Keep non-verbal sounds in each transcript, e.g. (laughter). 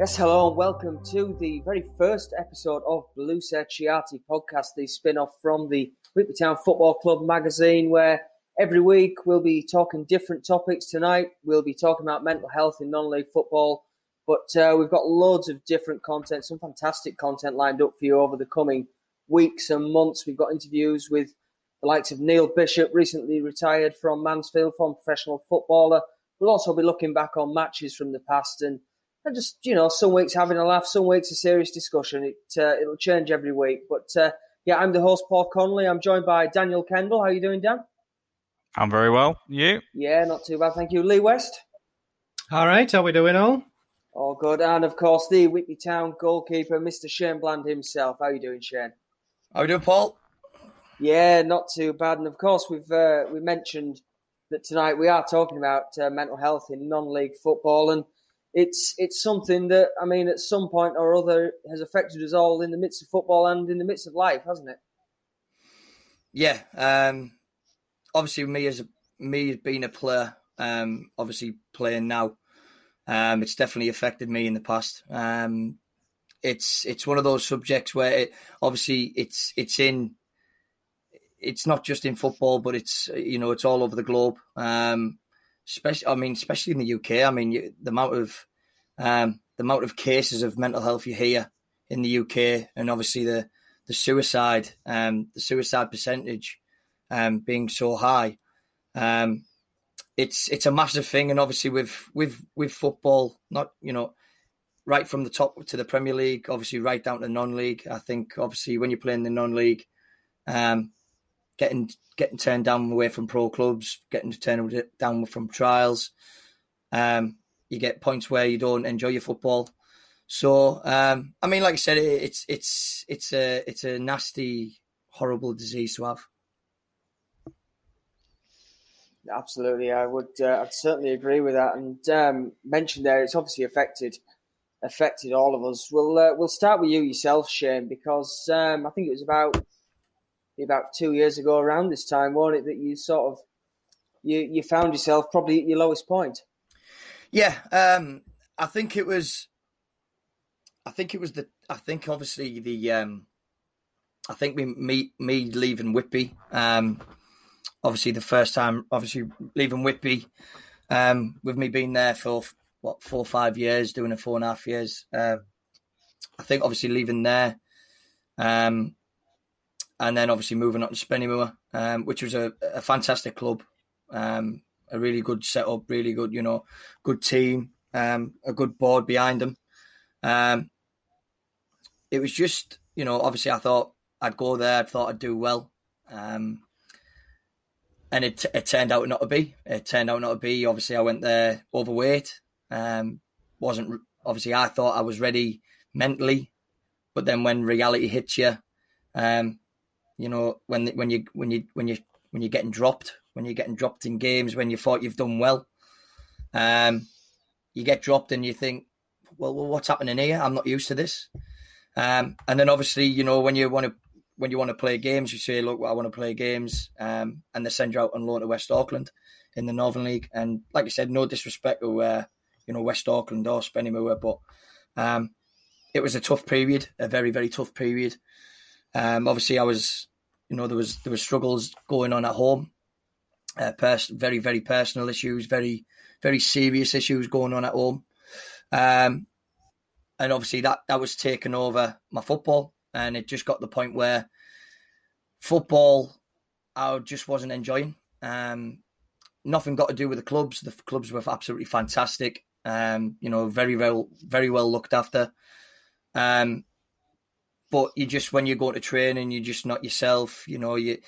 Yes, hello, and welcome to the very first episode of Blue Cerchiati podcast, the spin off from the Whitby Town Football Club magazine, where every week we'll be talking different topics. Tonight, we'll be talking about mental health in non league football, but uh, we've got loads of different content, some fantastic content lined up for you over the coming weeks and months. We've got interviews with the likes of Neil Bishop, recently retired from Mansfield, from professional footballer. We'll also be looking back on matches from the past and and just you know, some weeks having a laugh, some weeks a serious discussion. It uh, it'll change every week. But uh, yeah, I'm the host, Paul Connolly. I'm joined by Daniel Kendall. How are you doing, Dan? I'm very well. You? Yeah, not too bad, thank you. Lee West. All right, how we doing, all? All good, and of course the Whitby Town goalkeeper, Mr. Shane Bland himself. How are you doing, Shane? How are you doing, Paul? Yeah, not too bad. And of course, we've uh, we mentioned that tonight we are talking about uh, mental health in non-league football, and it's it's something that I mean, at some point or other, has affected us all in the midst of football and in the midst of life, hasn't it? Yeah. Um, obviously, me as a, me being a player, um, obviously playing now, um, it's definitely affected me in the past. Um, it's it's one of those subjects where it, obviously it's it's in it's not just in football, but it's you know it's all over the globe. Um, especially, I mean, especially in the UK. I mean, you, the amount of um, the amount of cases of mental health you hear in the UK, and obviously the the suicide, um, the suicide percentage um, being so high. Um, it's it's a massive thing, and obviously with with with football, not you know, right from the top to the Premier League, obviously right down to non-league. I think obviously when you're playing the non-league, um, getting getting turned down away from pro clubs, getting turned down from trials. Um, you get points where you don't enjoy your football. So, um, I mean, like I said, it, it's it's it's a it's a nasty, horrible disease to have. Absolutely, I would. Uh, I'd certainly agree with that. And um, mentioned there, it's obviously affected affected all of us. We'll uh, we'll start with you yourself, Shane, because um, I think it was about about two years ago around this time, wasn't it, that you sort of you you found yourself probably at your lowest point? Yeah, um, I think it was. I think it was the. I think obviously the. Um, I think me me me leaving Whitby. Um, obviously the first time, obviously leaving Whitby, um, with me being there for what four or five years, doing it four and a half years. Uh, I think obviously leaving there, um, and then obviously moving on to Spennymoor, um, which was a, a fantastic club, um, a really good setup, really good, you know, good team, um, a good board behind them. Um, it was just, you know, obviously I thought I'd go there, I thought I'd do well, um, and it, it turned out not to be. It turned out not to be. Obviously, I went there overweight. Um, wasn't obviously I thought I was ready mentally, but then when reality hits you, um, you know, when when you when you when you when you're getting dropped, when you're getting dropped in games, when you thought you've done well, um, you get dropped and you think, well, well, what's happening here? I'm not used to this. Um, and then obviously, you know, when you want to when you want to play games, you say, look, well, I want to play games, um, and they send you out on loan to West Auckland in the Northern League. And like I said, no disrespect to uh, you know West Auckland or Spennymoor, but um, it was a tough period, a very very tough period. Um, obviously, I was you know, there was there was struggles going on at home, uh, pers- very very personal issues, very very serious issues going on at home, um, and obviously that that was taking over my football, and it just got to the point where football I just wasn't enjoying. Um, nothing got to do with the clubs. The clubs were absolutely fantastic. Um, you know, very well, very well looked after. Um, but you just when you go to training, you're just not yourself. You know, you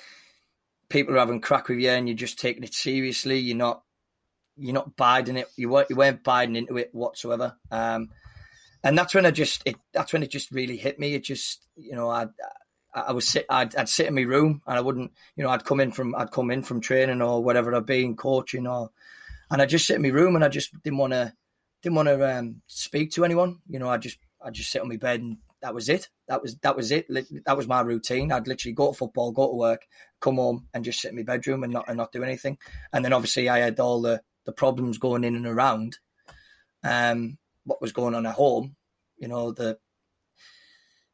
people are having crack with you, and you're just taking it seriously. You're not you're not biding it. You weren't you weren't biding into it whatsoever. Um, and that's when I just it, that's when it just really hit me. It just you know I I was sit I'd, I'd sit in my room and I wouldn't you know I'd come in from I'd come in from training or whatever I'd been coaching or and I just sit in my room and I just didn't want to didn't want to um, speak to anyone. You know I just I just sit on my bed and that was it. That was that was it. That was my routine. I'd literally go to football, go to work, come home, and just sit in my bedroom and not and not do anything. And then obviously I had all the the problems going in and around, um, what was going on at home. you know the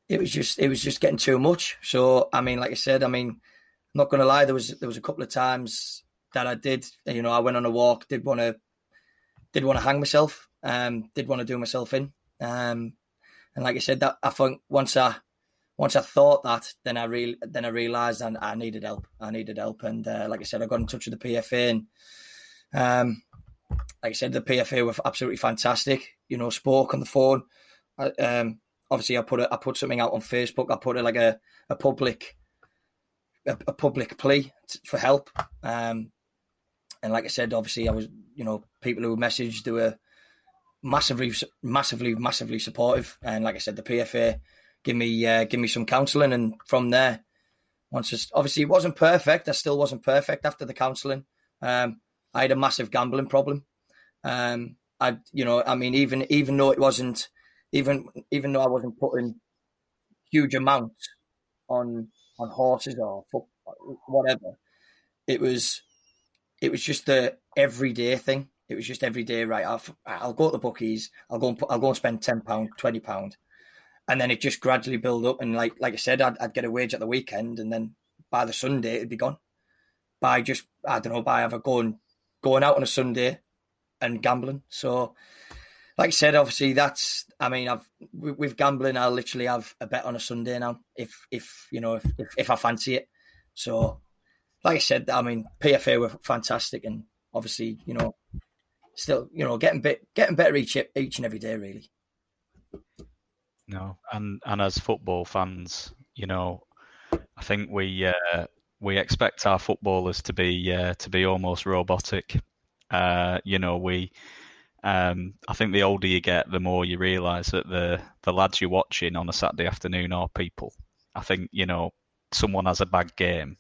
it was just it was just getting too much. So I mean, like I said, I mean, I'm not to lie, there was there was a couple of times that I did, you know, I went on a walk, did want to did want to hang myself, um, did want to do myself in, um, and like I said, that I think once I once I thought that, then I real then I realised I, I needed help. I needed help, and uh, like I said, I got in touch with the PFA, and um, like I said, the PFA were absolutely fantastic. You know, spoke on the phone. I, um, obviously, I put a, I put something out on Facebook. I put it like a a public a, a public plea for help. Um, and like I said, obviously, I was you know people who messaged they were massively, massively, massively supportive. And like I said, the PFA give me uh, give me some counselling, and from there, once it's, obviously it wasn't perfect. I still wasn't perfect after the counselling. Um, I had a massive gambling problem. Um, I, you know, I mean, even even though it wasn't, even even though I wasn't putting huge amounts on on horses or whatever, it was it was just the everyday thing. It was just every day, right? I'll, I'll go to the bookies. I'll go and I'll go and spend ten pound, twenty pound, and then it just gradually build up. And like like I said, I'd, I'd get a wage at the weekend, and then by the Sunday it'd be gone. By just I don't know by ever going going out on a Sunday and gambling. So, like I said, obviously that's I mean I've with gambling I'll literally have a bet on a Sunday now if if you know if if, if I fancy it. So, like I said, I mean PFA were fantastic, and obviously you know still you know getting bit getting better each each and every day really. No, and and as football fans, you know, I think we uh, we expect our footballers to be uh, to be almost robotic. Uh, you know, we. Um, I think the older you get, the more you realise that the the lads you're watching on a Saturday afternoon are people. I think you know someone has a bad game,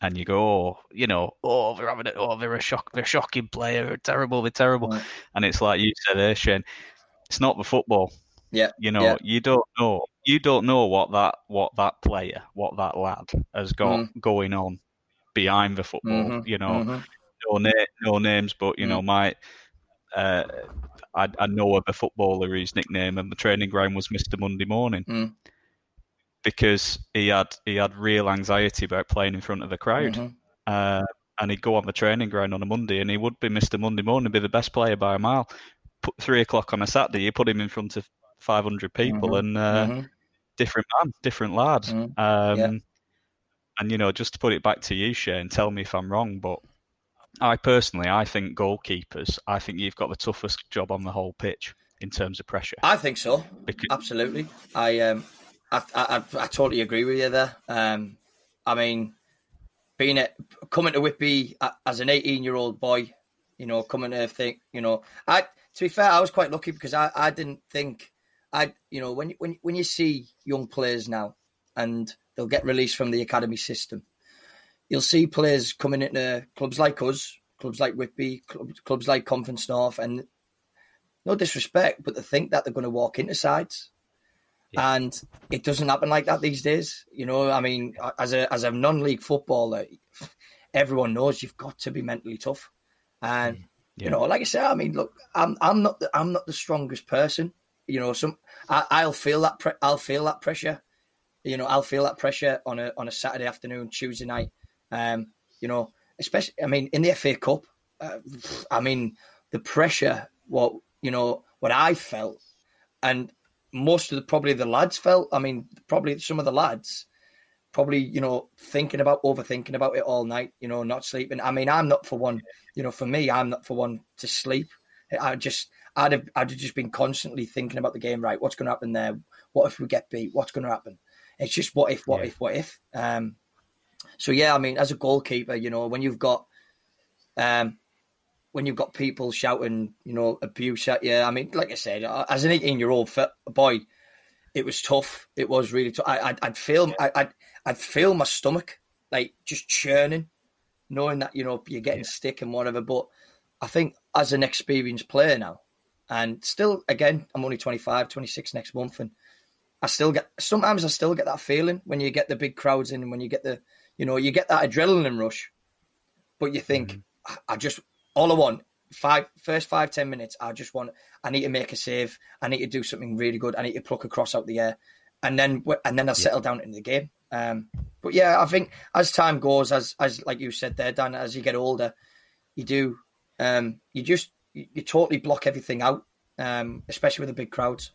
and you go, oh, you know, oh, they're having it, oh, they're a shock, they're a shocking player, they're terrible, they're terrible, right. and it's like you said there, Shane, it's not the football. Yeah. You know, yeah. you don't know you don't know what that what that player, what that lad has got mm. going on behind the football. Mm-hmm. You know, mm-hmm. no na- no names, but you mm. know, my uh, I, I know of a footballer whose nickname and the training ground was Mister Monday Morning. Mm. Because he had he had real anxiety about playing in front of the crowd, mm-hmm. uh, and he'd go on the training ground on a Monday, and he would be Mister Monday Morning, be the best player by a mile. Put three o'clock on a Saturday, you put him in front of 500 people mm-hmm. and uh, mm-hmm. different man, different lad. Mm-hmm. Um, yeah. And you know, just to put it back to you, Shane, tell me if I'm wrong, but I personally, I think goalkeepers, I think you've got the toughest job on the whole pitch in terms of pressure. I think so. Because... Absolutely. I um, I, I, I, totally agree with you there. Um, I mean, being at coming to Whitby as an 18 year old boy, you know, coming to think, you know, I to be fair, I was quite lucky because I, I didn't think I you know when when when you see young players now and they'll get released from the academy system, you'll see players coming into clubs like us, clubs like Whitby, clubs, clubs like Conference North, and no disrespect, but they think that they're going to walk into sides. Yeah. And it doesn't happen like that these days. You know, I mean, as a as a non-league footballer, everyone knows you've got to be mentally tough. And yeah. you know, like I said, I mean, look, I'm I'm not the, I'm not the strongest person you know, some I, will feel that pre- I'll feel that pressure. You know, I'll feel that pressure on a on a Saturday afternoon, Tuesday night. Um, you know, especially I mean in the FA Cup. Uh, I mean the pressure. What you know, what I felt, and most of the probably the lads felt. I mean, probably some of the lads probably you know thinking about overthinking about it all night you know not sleeping i mean i'm not for one you know for me i'm not for one to sleep i just I'd have I'd have just been constantly thinking about the game. Right, what's going to happen there? What if we get beat? What's going to happen? It's just what if, what yeah. if, what if. Um, so yeah, I mean, as a goalkeeper, you know, when you've got, um, when you've got people shouting, you know, abuse at you. I mean, like I said, as an eighteen-year-old boy, it was tough. It was really tough. I, would I'd feel, I, I'd, I'd feel my stomach like just churning, knowing that you know you're getting yeah. stick and whatever. But I think as an experienced player now, and still, again, I'm only 25, 26 next month. And I still get, sometimes I still get that feeling when you get the big crowds in, and when you get the, you know, you get that adrenaline rush. But you think, mm-hmm. I just, all I want five first five ten minutes, I just want I need to make a save. I need to do something really good. I need to pluck a cross out the air, and then and then I'll settle down into the game. Um, but yeah, I think as time goes, as as like you said there, Dan, as you get older, you do um, you just you, you totally block everything out, um, especially with the big crowds.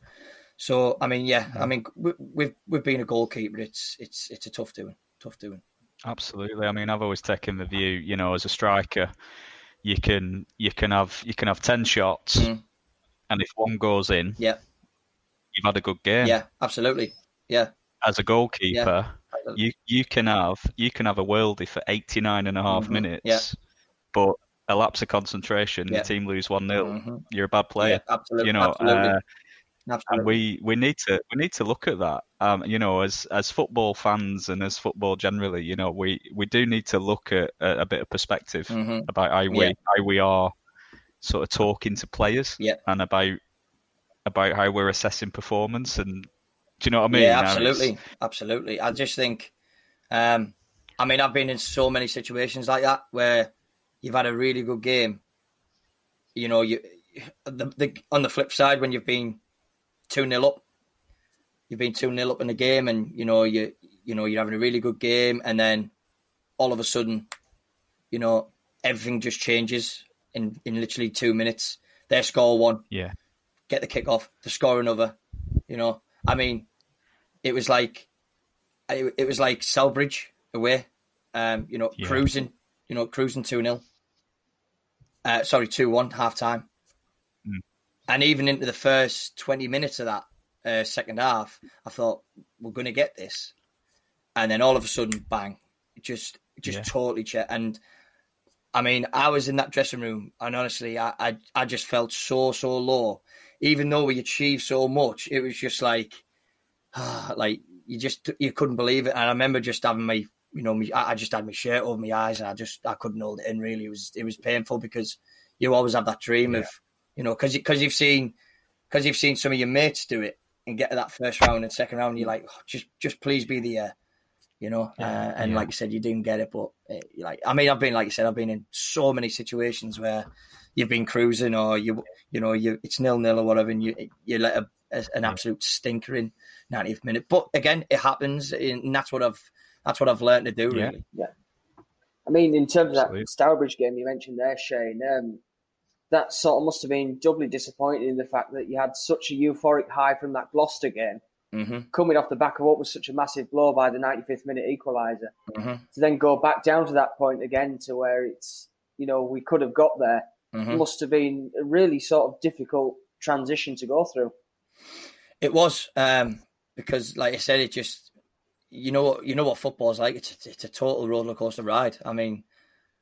So I mean, yeah, I mean, with with being a goalkeeper, it's it's it's a tough doing, tough doing. Absolutely. I mean, I've always taken the view, you know, as a striker, you can you can have you can have ten shots, mm. and if one goes in, yeah, you've had a good game. Yeah, absolutely. Yeah. As a goalkeeper, yeah. you you can have you can have a worldie for 89 and a half mm-hmm. minutes, yeah. but a lapse of concentration, yeah. the team lose one 0 mm-hmm. You're a bad player. Yeah, absolutely. You know, absolutely. Uh, Absolutely. And we, we need to we need to look at that. Um, you know, as as football fans and as football generally, you know, we, we do need to look at a, a bit of perspective mm-hmm. about how we yeah. how we are sort of talking to players yeah. and about about how we're assessing performance and do you know what I mean? Yeah, absolutely, absolutely. I just think, um, I mean, I've been in so many situations like that where you've had a really good game. You know, you the, the on the flip side when you've been two 0 up. You've been two 0 up in the game, and you know you you know you're having a really good game, and then all of a sudden, you know everything just changes in in literally two minutes. They score one, yeah, get the kick off, to score another. You know, I mean, it was like it, it was like Stourbridge away, um, you know, yeah. cruising, you know, cruising two 0 uh, sorry, two one half time and even into the first 20 minutes of that uh, second half, I thought we're going to get this, and then all of a sudden, bang! Just, just yeah. totally check. And I mean, I was in that dressing room, and honestly, I, I, I just felt so, so low. Even though we achieved so much, it was just like, (sighs) like you just you couldn't believe it. And I remember just having my, you know, me, I just had my shirt over my eyes, and I just I couldn't hold it in. Really, it was it was painful because you always have that dream yeah. of you know, because because you've seen because you've seen some of your mates do it and get to that first round and second round, you're like, oh, just just please be the, uh, you know. Yeah, uh, and yeah. like you said, you didn't get it, but uh, like I mean, I've been like you said, I've been in so many situations where you've been cruising or you you know you it's nil nil or whatever, and you you let a, a, an absolute stinker in 90th minute. But again, it happens, and that's what I've that's what I've learned to do. Really, yeah. yeah. I mean, in terms of that Stourbridge game you mentioned there, Shane, um, that sort of must have been doubly disappointing in the fact that you had such a euphoric high from that Gloucester game, mm-hmm. coming off the back of what was such a massive blow by the 95th minute equaliser, mm-hmm. to then go back down to that point again to where it's, you know, we could have got there. Mm-hmm. Must have been a really sort of difficult transition to go through. It was um, because, like I said, it just you know you know what football's like. It's it's a total roller coaster ride. I mean,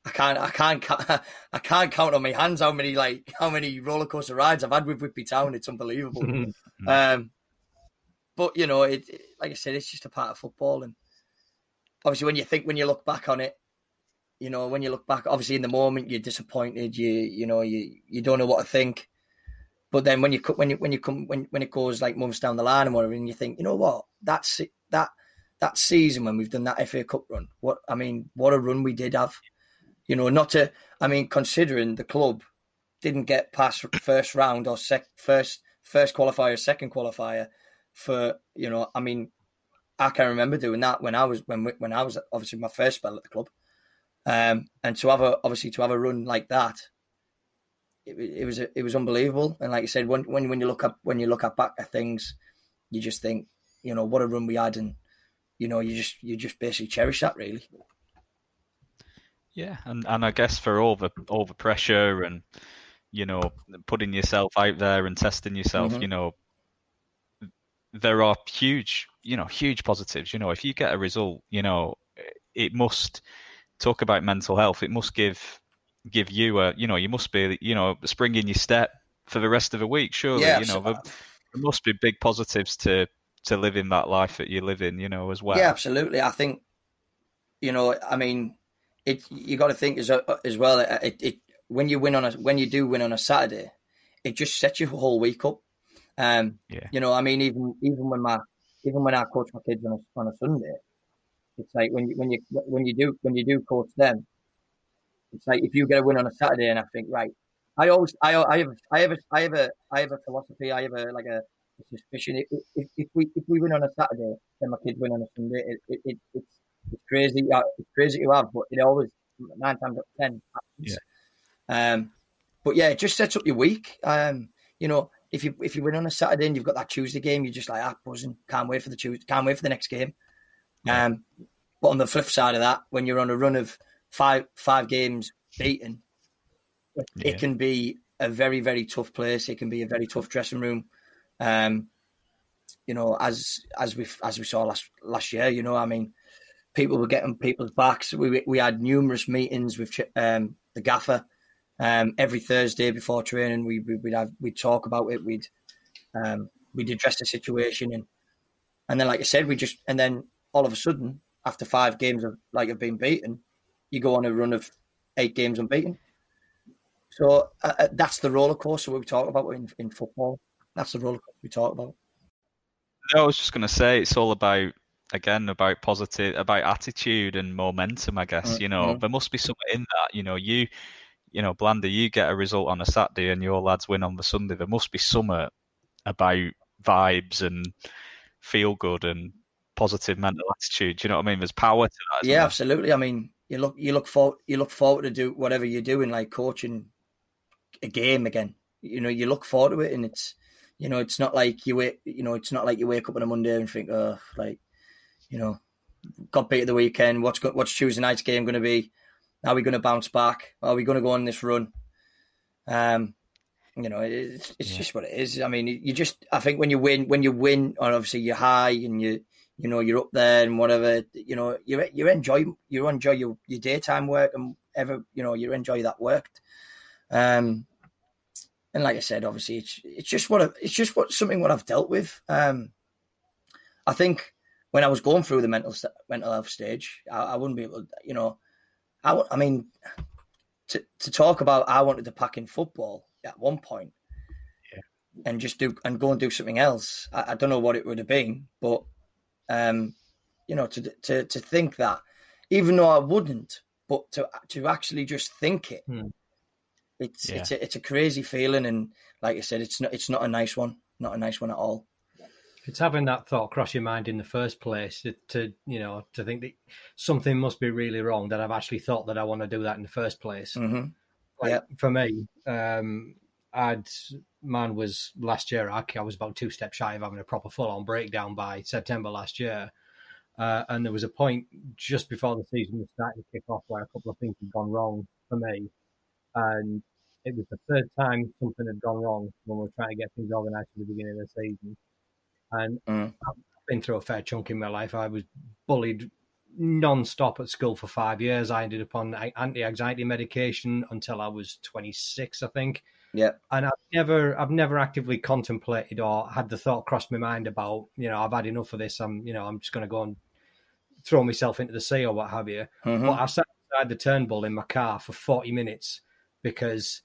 I can't, I can't, (laughs) I can't count on my hands how many like how many roller coaster rides I've had with Whitby Town. It's unbelievable. (laughs) um, but you know, it, it, like I said, it's just a part of football, and obviously, when you think, when you look back on it, you know, when you look back, obviously, in the moment, you're disappointed. You, you know, you you don't know what to think. But then when you when you when you come when when it goes like months down the line and whatever, and you think, you know what, that's that that season when we've done that FA Cup run. What I mean, what a run we did have you know, not to. I mean, considering the club didn't get past first round or sec, first first qualifier, second qualifier for you know. I mean, I can remember doing that when I was when when I was obviously my first spell at the club, um, and to have a obviously to have a run like that, it, it was it was unbelievable. And like you said, when when when you look up when you look at back at things, you just think, you know, what a run we had, and you know, you just you just basically cherish that really. Yeah, and, and I guess for all the all the pressure and you know putting yourself out there and testing yourself, mm-hmm. you know, there are huge you know huge positives. You know, if you get a result, you know, it must talk about mental health. It must give give you a you know you must be you know spring in your step for the rest of the week. Surely, yeah, you know there, there must be big positives to to living that life that you live in. You know, as well. Yeah, absolutely. I think you know. I mean it you got to think as as well. It, it when you win on a when you do win on a Saturday, it just sets your whole week up. Um, yeah. You know, I mean, even even when my even when I coach my kids on a, on a Sunday, it's like when you when you when you do when you do coach them, it's like if you get a win on a Saturday and I think right, I always, I, I have, I have, a, I have a, I have a philosophy. I have a like a, a suspicion. If, if, if, we if we win on a Saturday, then my kids win on a Sunday. It, it, it it's it's crazy. It's crazy to have, but it always nine times out of ten happens. Yeah. Um, but yeah, it just sets up your week. Um, you know, if you if you win on a Saturday and you've got that Tuesday game, you're just like ah buzzing, can't wait for the Tuesday, can't wait for the next game. Um, but on the flip side of that, when you're on a run of five five games beaten, it, yeah. it can be a very very tough place. It can be a very tough dressing room. Um, you know, as as we as we saw last last year, you know, I mean, people were getting people's backs. We we had numerous meetings with um, the gaffer um, every Thursday before training. We, we would have we'd talk about it. We'd um, we'd address the situation and and then like I said, we just and then all of a sudden after five games of like have been beaten, you go on a run of eight games unbeaten. So uh, uh that's the roller coaster we talk about in, in football. That's the roller coaster we talk about. No, I was just going to say it's all about again about positive, about attitude and momentum. I guess mm-hmm. you know there must be something in that. You know, you, you know, Blander, you get a result on a Saturday and your lads win on the Sunday. There must be something about vibes and feel good and positive mental attitude. You know what I mean? There's power to that. Yeah, there? absolutely. I mean, you look you look for you look forward to do whatever you're doing, like coaching a game again. You know, you look forward to it, and it's you know, it's not like you wake you know, it's not like you wake up on a Monday and think, oh, like you know, got beat at the weekend. What's what's Tuesday night's game going to be? Are we going to bounce back? Are we going to go on this run? Um, you know, it's it's yeah. just what it is. I mean, you just I think when you win, when you win, and obviously you're high and you you know you're up there and whatever. You know, you you enjoy you enjoy your your daytime work and ever you know you enjoy that work. Um, and like I said, obviously it's it's just what I, it's just what something what I've dealt with. Um, I think when I was going through the mental mental health stage, I, I wouldn't be able, to, you know, I I mean, to to talk about I wanted to pack in football at one point yeah. and just do and go and do something else. I, I, don't know what it would have been, but um, you know, to to to think that, even though I wouldn't, but to to actually just think it, hmm. it's yeah. it's a, it's a crazy feeling, and like I said, it's not it's not a nice one, not a nice one at all. It's having that thought cross your mind in the first place to, to, you know to think that something must be really wrong that I've actually thought that I want to do that in the first place. Mm-hmm. Like. For me, um, I'd man was last year. I, I was about two steps shy of having a proper full on breakdown by September last year. Uh, and there was a point just before the season was starting to kick off where a couple of things had gone wrong for me. And it was the third time something had gone wrong when we were trying to get things organised at the beginning of the season. And mm. I've been through a fair chunk in my life. I was bullied non-stop at school for five years. I ended up on anti-anxiety medication until I was 26, I think. Yeah. And I've never, I've never actively contemplated or had the thought cross my mind about, you know, I've had enough of this. I'm, you know, I'm just going to go and throw myself into the sea or what have you. Mm-hmm. But I sat inside the Turnbull in my car for 40 minutes because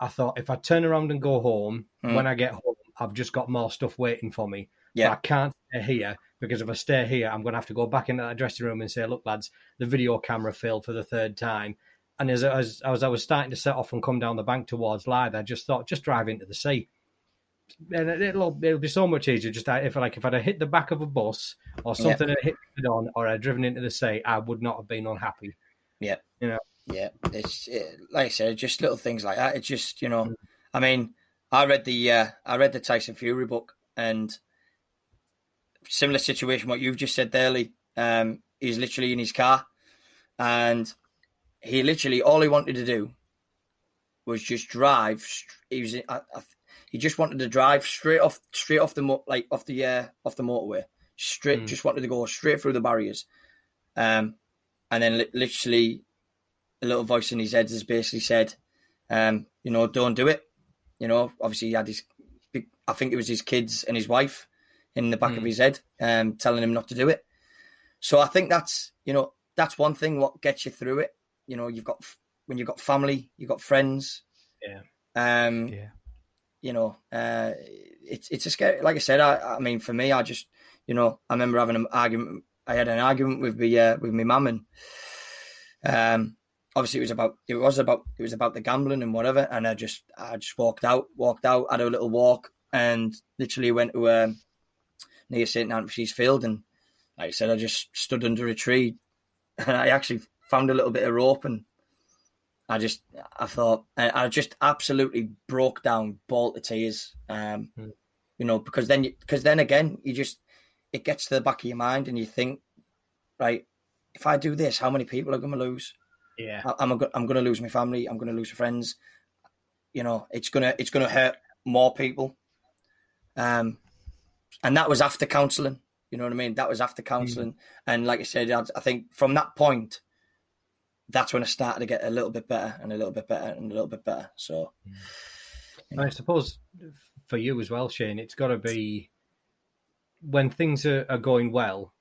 I thought if I turn around and go home, mm. when I get home, I've just got more stuff waiting for me. Yeah. But I can't stay here because if I stay here, I'm going to have to go back into that dressing room and say, look, lads, the video camera failed for the third time. And as, as, as I was starting to set off and come down the bank towards Lythe, I just thought, just drive into the sea. And it'll it'll be so much easier. Just if like if I'd have hit the back of a bus or something yeah. had hit it on or I'd driven into the sea, I would not have been unhappy. Yeah, you know. Yeah, it's it, like I said, just little things like that. It's just you know, mm. I mean, I read the uh, I read the Tyson Fury book and similar situation what you've just said there, Lee. Um, he's literally in his car, and he literally all he wanted to do was just drive. He was I, I, he just wanted to drive straight off straight off the like off the uh, off the motorway. Straight, mm. just wanted to go straight through the barriers. Um, and then li- literally a little voice in his head has basically said, um, you know, don't do it. You know, obviously he had his, I think it was his kids and his wife in the back mm. of his head, um, telling him not to do it. So I think that's, you know, that's one thing what gets you through it. You know, you've got when you've got family, you've got friends. Yeah. Um, yeah. You know, uh, it's it's a scary. Like I said, I, I mean, for me, I just, you know, I remember having an argument. I had an argument with the uh, with my mum, and um, obviously it was about it was about it was about the gambling and whatever. And I just I just walked out, walked out, had a little walk, and literally went to um, near St Antony's Field, and like I said, I just stood under a tree, (laughs) and I actually found a little bit of rope, and I just I thought I just absolutely broke down, ball to tears. Um, mm. You know, because then because then again, you just it gets to the back of your mind, and you think, right, if I do this, how many people are going to lose? Yeah, I, am I'm, I'm going to lose my family. I'm going to lose friends. You know, it's gonna it's gonna hurt more people. Um, and that was after counselling. You know what I mean? That was after counselling, mm. and like I said, I, I think from that point, that's when I started to get a little bit better and a little bit better and a little bit better. So, know. I suppose for you as well, Shane, it's got to be when things are, are going well.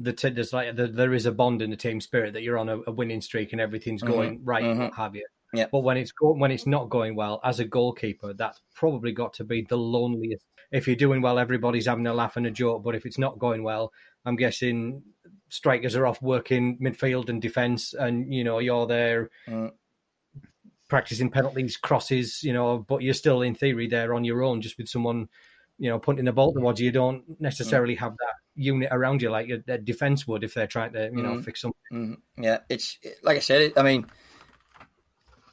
The t- there's like the, there is a bond in the team spirit that you're on a, a winning streak and everything's mm-hmm. going mm-hmm. right. Mm-hmm. have you? Yeah. But when it's go- when it's not going well, as a goalkeeper, that's probably got to be the loneliest. If you're doing well, everybody's having a laugh and a joke. But if it's not going well, I'm guessing strikers are off working midfield and defence, and you know you're there mm. practicing penalties, crosses. You know, but you're still in theory there on your own, just with someone you know, punting the ball towards you, you don't necessarily have that unit around you like a, defense would if they're trying to, you know, mm-hmm. fix something. Mm-hmm. Yeah, it's like I said. It, I mean,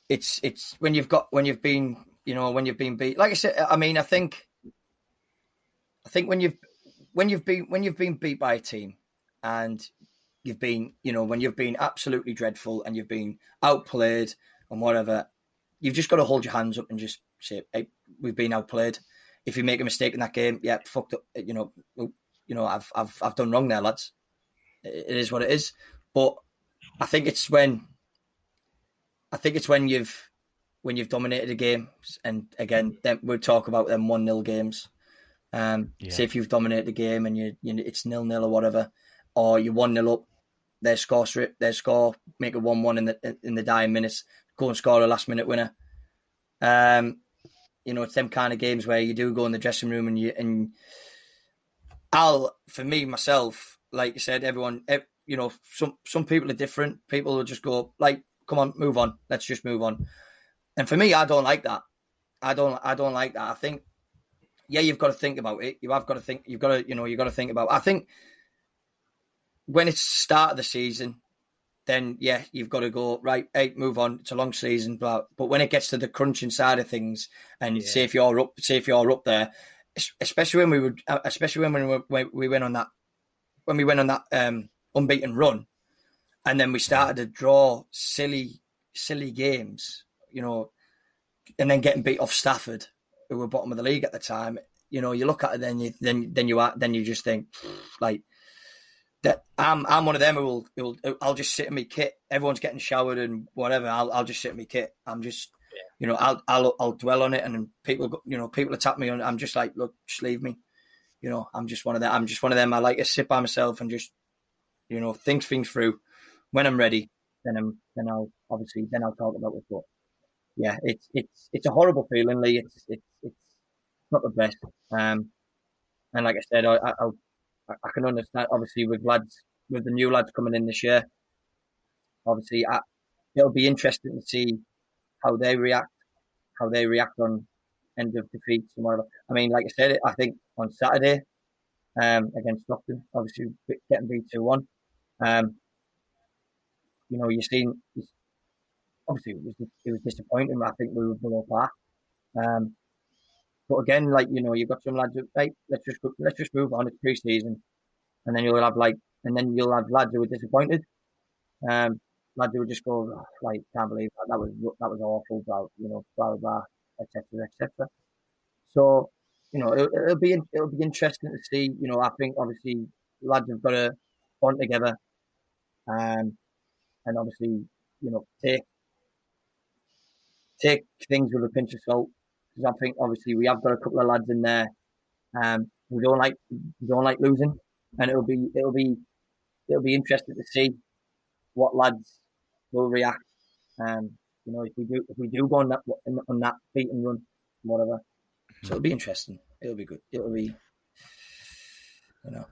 it's it's when you've got when you've been, you know, when you've been beat. Like I said, I mean, I think, I think when you've when you've been when you've been beat by a team, and you've been, you know, when you've been absolutely dreadful and you've been outplayed and whatever, you've just got to hold your hands up and just say, "Hey, we've been outplayed." if you make a mistake in that game, yeah, fucked up. You know, you know, I've I've I've done wrong there, lads. It is what it is. But I think it's when I think it's when you've when you've dominated a game, and again, then we'll talk about them one 0 games. Um, yeah. Say if you've dominated the game and you, you it's nil nil or whatever, or you one 0 up, their score their score, make it one one in the in the dying minutes, go and score a last minute winner. Um, you know, it's them kind of games where you do go in the dressing room and you and I'll for me myself, like you said, everyone, you know, some some people are different. People will just go like, "Come on, move on. Let's just move on." And for me, I don't like that. I don't. I don't like that. I think, yeah, you've got to think about it. You have got to think. You've got to, you know, you've got to think about. I think when it's the start of the season, then yeah, you've got to go right. Hey, move on. It's a long season, but but when it gets to the crunching side of things, and yeah. say if you're up, say if you're up there, especially when we would, uh, especially when we we went on that when we went on that um, unbeaten run, and then we started to draw silly silly games, you know, and then getting beat off Stafford, who were bottom of the league at the time. You know, you look at it, then you then then you are then you just think like that I'm I'm one of them who will, who will I'll just sit in my kit. Everyone's getting showered and whatever. I'll I'll just sit in my kit. I'm just. You know I'll I'll I'll dwell on it and people you know people attack me and I'm just like look just leave me. You know I'm just one of them. I'm just one of them. I like to sit by myself and just you know think things through. When I'm ready, then I'm then I'll obviously then I'll talk about it. But yeah, it's it's it's a horrible feeling, Lee. It's it's it's not the best. Um, and like I said, I, I'll I, can understand. Obviously, with lads, with the new lads coming in this year, obviously, I, it'll be interesting to see how they react, how they react on end of defeats and whatever. I mean, like I said, I think on Saturday um, against Stockton, obviously getting beat two one. Um, you know, you've seen. Obviously, it was it was disappointing. I think we were below par. Um, but again, like you know, you've got some lads. Right, let's just let's just move on. It's pre-season, and then you'll have like, and then you'll have lads who are disappointed. Um, lads who would just go, oh, like, can't believe that, that was that was awful, blah, you know, blah blah, etc. etc. So, you know, it, will be it'll be interesting to see. You know, I think obviously lads have got to bond together, um, and obviously, you know, take take things with a pinch of salt because I think obviously we have got a couple of lads in there um, who don't like who don't like losing, and it'll be it'll be it'll be interesting to see what lads will react. Um, you know, if we do if we do go on that on that beat and run, whatever. So it'll be interesting. It'll be good. It'll be, you know.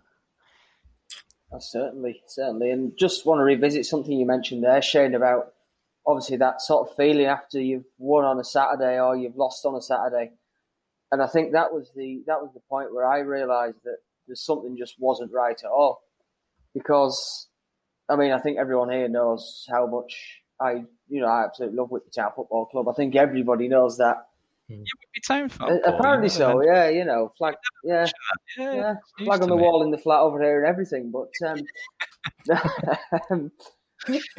Uh, certainly, certainly, and just want to revisit something you mentioned there, Shane, about obviously that sort of feeling after you've won on a Saturday or you've lost on a Saturday. And I think that was the that was the point where I realised that there's something just wasn't right at all. Because I mean, I think everyone here knows how much I you know, I absolutely love Whitby Town Football Club. I think everybody knows that. You Whitby Town. Uh, apparently so, yeah, you know, flag yeah. Yeah, Yeah, flag on the me. wall in the flat over there and everything. But um, (laughs)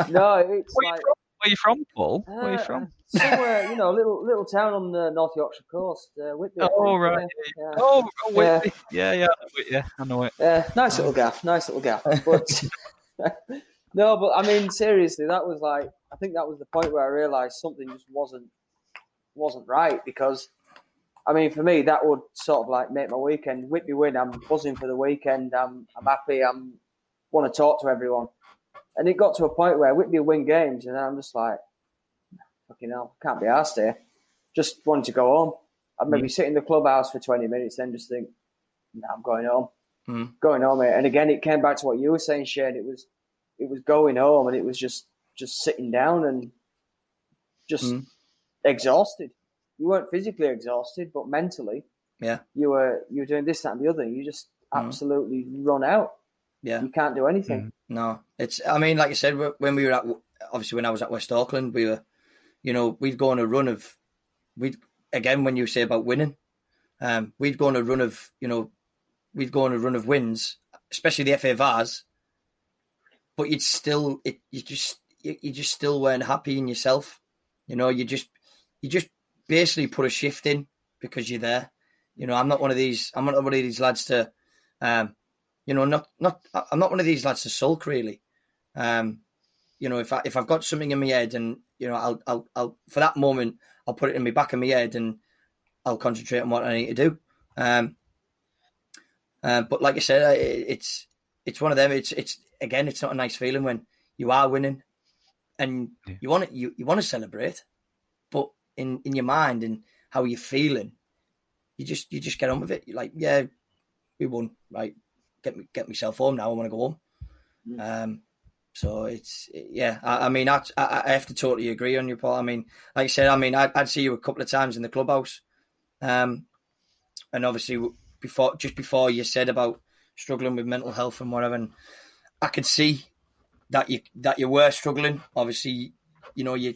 no, it's Where like from? Where you from, Paul? Where are you uh, from? somewhere, you know, little little town on the North Yorkshire coast, uh, Whitby. Oh, right. Yeah, yeah. Oh, oh Yeah. Yeah, yeah, I know it, yeah, I know it. Yeah, nice little gaff, nice little gaff. But (laughs) (laughs) no, but I mean, seriously, that was like I think that was the point where I realised something just wasn't wasn't right because I mean, for me, that would sort of like make my weekend. Whitby win, I'm buzzing for the weekend. I'm I'm happy. I'm want to talk to everyone. And it got to a point where Whitby win games, and I'm just like, fucking hell, can't be asked here. Just wanted to go home. I'd maybe sit in the clubhouse for 20 minutes, then just think, nah, I'm going home Mm. going home. Mate. And again, it came back to what you were saying, Shane. It was, it was going home, and it was just, just sitting down and just Mm. exhausted. You weren't physically exhausted, but mentally, Yeah. you were, you were doing this, that, and the other. You just Mm. absolutely run out. Yeah. You can't do anything. No, it's. I mean, like you said, when we were at obviously when I was at West Auckland, we were, you know, we'd go on a run of, we'd again when you say about winning, um, we'd go on a run of, you know, we'd go on a run of wins, especially the FA Vase. But you'd still, it, you just, you, you just still weren't happy in yourself. You know, you just, you just basically put a shift in because you're there. You know, I'm not one of these. I'm not one of these lads to, um, you know, not not. I'm not one of these lads to sulk really. Um, you know, if I if I've got something in my head and you know, I'll I'll I'll for that moment I'll put it in my back of my head and I'll concentrate on what I need to do. Um, uh, but like I said, I- it's it's one of them. It's it's again, it's not a nice feeling when you are winning and Yeah. you want to you, you want to celebrate, but in in your mind and how you're feeling, you just you just get on with it. You're like, yeah, we won, right? Get me get myself home now. I want to go home. Um, so it's yeah. I, I mean, I, I I have to totally agree on your part. I mean, like I said, I mean, I'd, I'd see you a couple of times in the clubhouse, um, and obviously before just before you said about struggling with mental health and whatever, and I could see that you that you were struggling. Obviously, you know you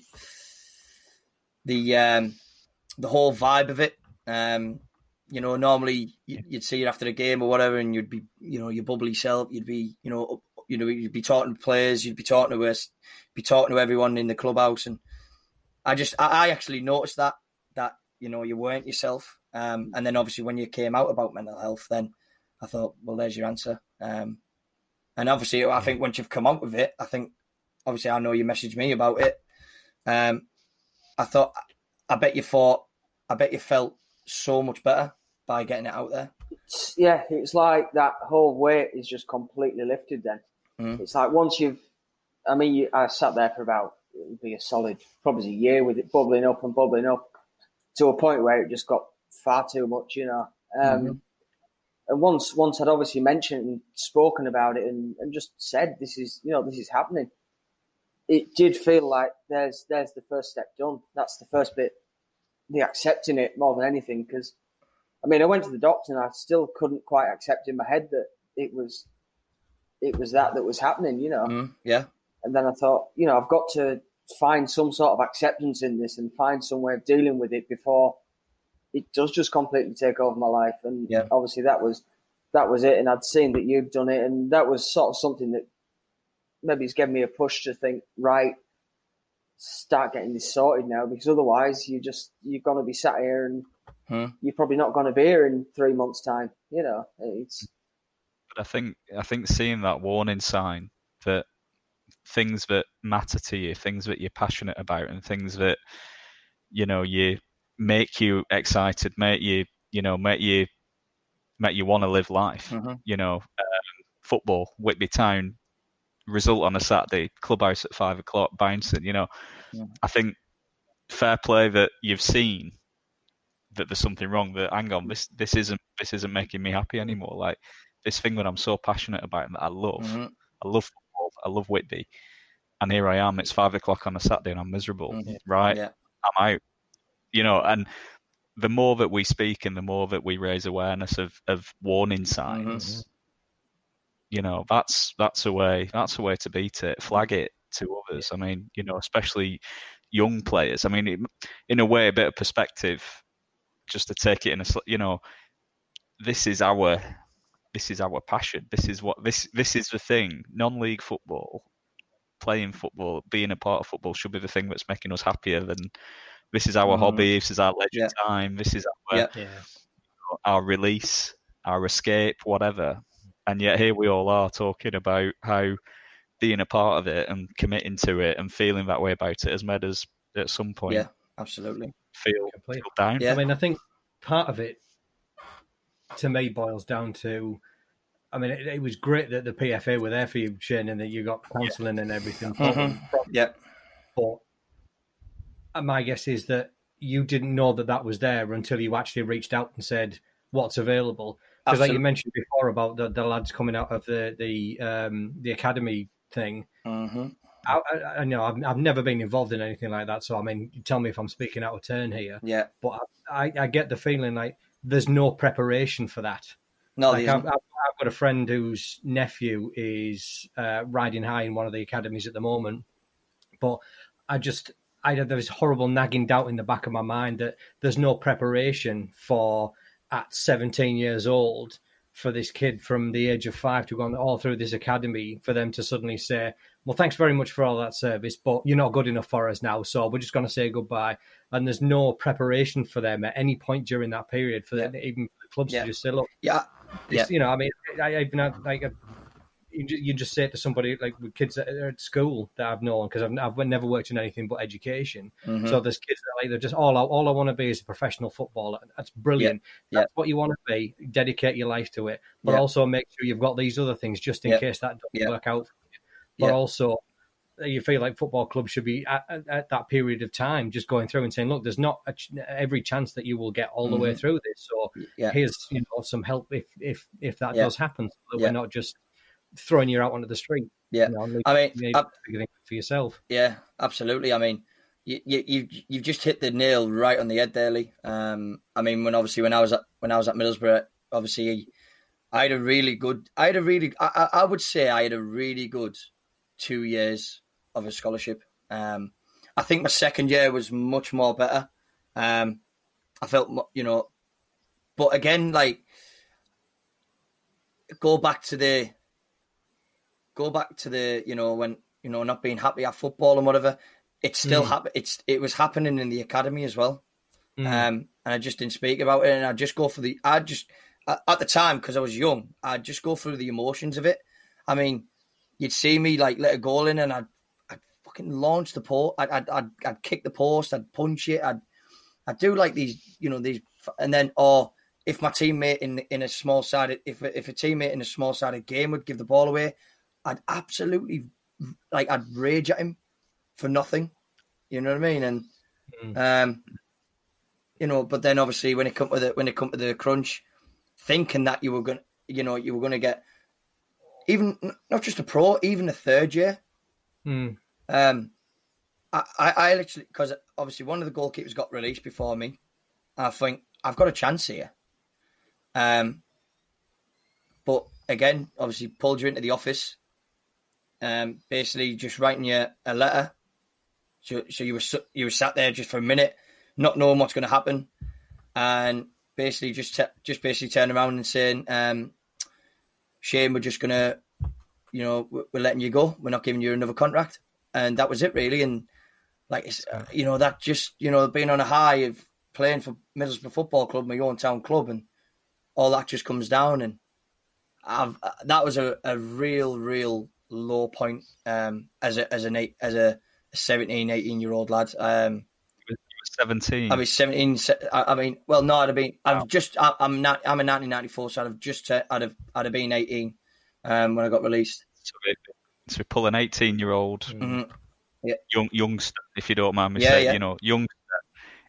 the um, the whole vibe of it. Um, you know, normally you- you'd see it after a game or whatever, and you'd be, you know, your bubbly self. You'd be, you know, up- you know, you'd be talking to players, you'd be talking to us, be talking to everyone in the clubhouse, and I just, I, I actually noticed that that you know you weren't yourself. Um, and then obviously when you came out about mental health, then I thought, well, there's your answer. Um, and obviously, I think once you've come out with it, I think obviously I know you messaged me about it. Um, I thought, I bet you thought, I bet you felt so much better by getting it out there. Yeah, it's like that whole weight is just completely lifted. Then Mm. it's like once you've, I mean, you, I sat there for about it would be a solid probably a year with it bubbling up and bubbling up to a point where it just got far too much, you know. Um, Mhm. And once once I'd obviously mentioned and spoken about it and, and just said this is you know this is happening, it did feel like there's there's the first step done. That's the first bit, the accepting it more than anything because. I mean, I went to the doctor and I still couldn't quite accept in my head that it was, it was that that was happening, you know. Mm, yeah, And then I thought, you know, I've got to find some sort of acceptance in this and find some way of dealing with it before it does just completely take over my life. And Yeah. obviously that was that was it. And I'd seen that you'd done it, and that was sort of something that maybe it's given me a push to think, right, start getting this sorted now, because otherwise you just you're gonna be sat here and Hmm. you're probably not gonna be here in three months' time. You know, it's But I think I think seeing that warning sign that things that matter to you, things that you're passionate about, and things that you know you make you excited, make you you know make you make you want to live life. Mhm. You know, um, football, Whitby Town, result on a Saturday, clubhouse at five o'clock, bouncing. You know, Yeah. I think fair play that you've seen that there's something wrong. That hang on, this this isn't this isn't making me happy anymore. Like this thing that I'm so passionate about and that I love. Mhm. I love football. I love Whitby. and here I am. It's five o'clock on a Saturday, and I'm miserable. Mhm. Right, Yeah. I'm out. You know, and the more that we speak and the more that we raise awareness of of warning mm-hmm. signs, you know, that's that's a way that's a way to beat it. Flag it to others. I mean, you know, especially young players. I mean, it, in a way, a bit of perspective, just to take it in a, you know, this is our this is our passion. This is what this this is the thing. Non-league football, playing football, being a part of football should be the thing that's making us happier than this is our Mhm. hobby. This is our leisure Yeah. time. This is our Yeah. Yeah. our release, our escape, whatever. And yet here we all are talking about how being a part of it and committing to it and feeling that way about it has made us at some point Yeah. Absolutely. feel, Completely. feel down. Yeah. I mean, I think part of it, to me, boils down to. I mean, it, it was great that the PFA were there for you, Shane, and that you got counselling and everything. from Mhm. them. From- Yeah. But uh, my guess is that you didn't know that that was there until you actually reached out and said what's available. Because, like you mentioned before about the, the lads coming out of the the um, the academy thing, hmm I, I, I know I've, I've never been involved in anything like that. So I mean, tell me if I'm speaking out of turn here, Yeah. but I, I get the feeling like there's no preparation for that. No, like I've. I've, I've got a friend whose nephew is uh, riding high in one of the academies at the moment, but I just I had this horrible nagging doubt in the back of my mind that there's no preparation for at 17 years old for this kid from the age of five to go on all through this academy for them to suddenly say, "Well, thanks very much for all that service, but you're not good enough for us now, so we're just going to say goodbye." And there's no preparation for them at any point during that period for them, even for the clubs Yeah. to just say, "Look." Yeah. Yeah. You know, I mean, I, I even had like a, you, you just say it to somebody like with kids that are at school that I've known because I've, I've never worked in anything but education. Mhm. So there's kids that are like they're just all I, all I want to be is a professional footballer. That's brilliant. Yeah. That's what you want to be. Dedicate your life to it, but Yeah. also make sure you've got these other things just in Yeah. case that doesn't Yeah. work out. For you. But Yeah. also. You feel like football clubs should be at, at, at that period of time, just going through and saying, "Look, there's not a ch- every chance that you will get all the way Mhm. through this. So Yeah. here's you know some help if if if that Yeah. does happen, so that Yeah. we're not just throwing you out onto the street. Yeah. you know, I mean, you ab- figure things out for yourself. Yeah, absolutely. I mean, you, you you've you've just hit the nail right on the head there, Lee. Um, I mean, when obviously when I was at when I was at Middlesbrough, obviously I had a really good. I had a really. I, I I would say I had a really good two years of a scholarship. Um, I think my second year was much more better. Um, I felt, you know, but again, like go back to the go back to the you know when you know not being happy at football and whatever. It's still Mm. hap- It's it was happening in the academy as well. Mm. Um, and I just didn't speak about it, and I just go for the. I just at the time because I was young, I'd just go through the emotions of it. I mean, you'd see me like let a goal in, and I'd I'd fucking launch the post. I'd I'd I'd, I'd kick the post. I'd punch it. I'd I'd do like these, you know, these, and then or if my teammate in in a small sided if if a teammate in a small sided game would give the ball away, I'd absolutely like I'd rage at him for nothing. You know what I mean? And Mm. um, you know, but then obviously when it come to the when it come to the crunch, thinking that you were going, to you know, you were going to get even not just a pro, even a third year. Mm. Um, I, I, I literally because obviously one of the goalkeepers got released before me. I think I've got a chance here. Um, but again, obviously pulled you into the office. Um, basically just writing you a letter. So, so you were you were sat there just for a minute, not knowing what's going to happen, and basically just te- just basically turning around and saying, um, "Shane, we're just gonna, you know, we're, letting you go. We're not giving you another contract." And that was it, really. And like, it's, uh, you know, that just you know being on a high of playing for Middlesbrough Football Club, my own town club, and all that just comes down. And I've, uh, that was a, a real, real low point um, as a as an eight, as a 17, 18 year old lad. Um, Seventeen. I was 17. I I mean, well, no, I'd have been. Wow. I've just. I, I'm not. I'm a 1994, so I'd have just. Uh, I'd have. I'd have been 18 um, when I got released. so, we, so we pull an eighteen-year-old Mhm. young youngster, if you don't mind me Yeah, saying, yeah. you know, youngster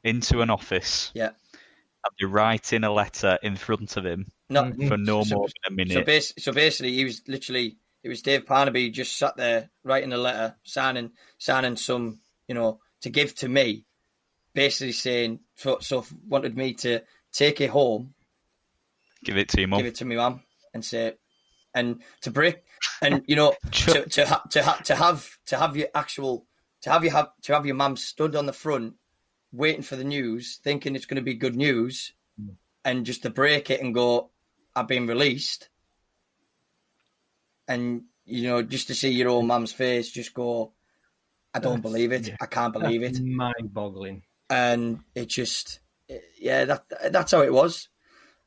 into an office. Yeah. And you're writing a letter in front of him for no So- more than a so, minute. bas- so basically, he was literally. It was Dave Parnaby just sat there writing a letter, signing signing some, you know, to give to me, basically saying so, so wanted me to take it home, give it to your mum, give it to me mum, and say, and to break, and you know, (laughs) to to ha, to, ha, to have to have your actual to have you have to have your mum stood on the front, waiting for the news, thinking it's going to be good news, mm. and just to break it and go, I've been released, and you know, just to see your own mum's face, just go, I don't that's, believe it, yeah. I can't believe it, mind-boggling, and it just, yeah, that that's how it was.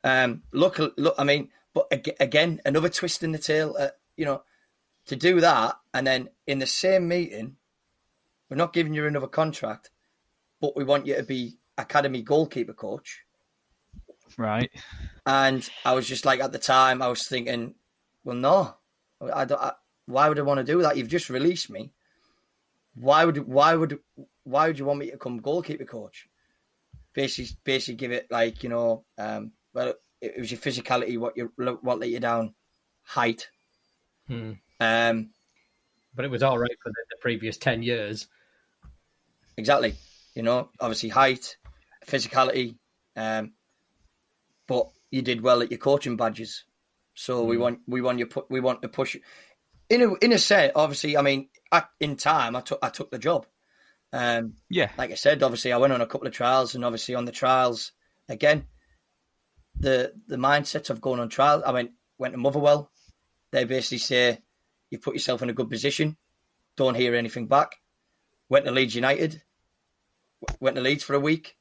Um, look, look, I mean, but again, another twist in the tail. Uh, you know, to do that, and then in the same meeting, we're not giving you another contract, but we want you to be academy goalkeeper coach. Right. And I was just like, at the time, I was thinking, well, no, I don't. I, why would I want to do that? You've just released me. Why would why would why would you want me to become goalkeeper coach? Basically, basically give it like you know, um, well, it, it was your physicality, what you what let you down, height. Hmm. Um, but it was all right for the, the previous ten years. Exactly. You know, obviously height, physicality, um, but you did well at your coaching badges. So mm. we want we want you put we want to push in a in a set. Obviously, I mean, in time, I took I took the job. Um, yeah, like I said, obviously, I went on a couple of trials, and obviously on the trials again, the the mindset of going on trial. I went went to Motherwell. They basically say you put yourself in a good position. Don't hear anything back. Went to Leeds United went to Leeds for a week.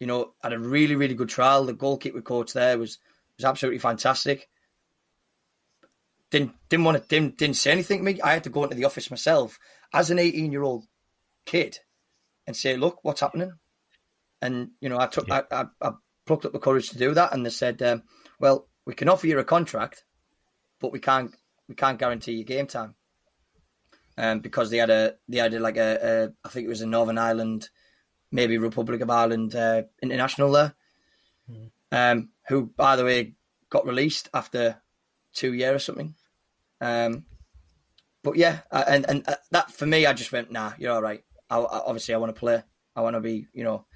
You know, had a really, really good trial. The goalkeeper coach there was was absolutely fantastic. Didn't didn't want to didn't, didn't say anything to me. I had to go into the office myself as an 18 year old kid and say, "Look, what's happening?" And you know, I took yeah. I, I, I, plucked up the courage to do that, and they said, um, "Well, we can offer you a contract, but we can't we can't guarantee your game time." Um, because they had a they had a, like a, a I think it was a Northern Ireland maybe Republic of Ireland uh, international there, mm. um, who, by the way, got released after two years or something. Um, but yeah, and and uh, that for me, I just went, nah, you're all right. I, I, obviously, I want to play. I want to be, you know.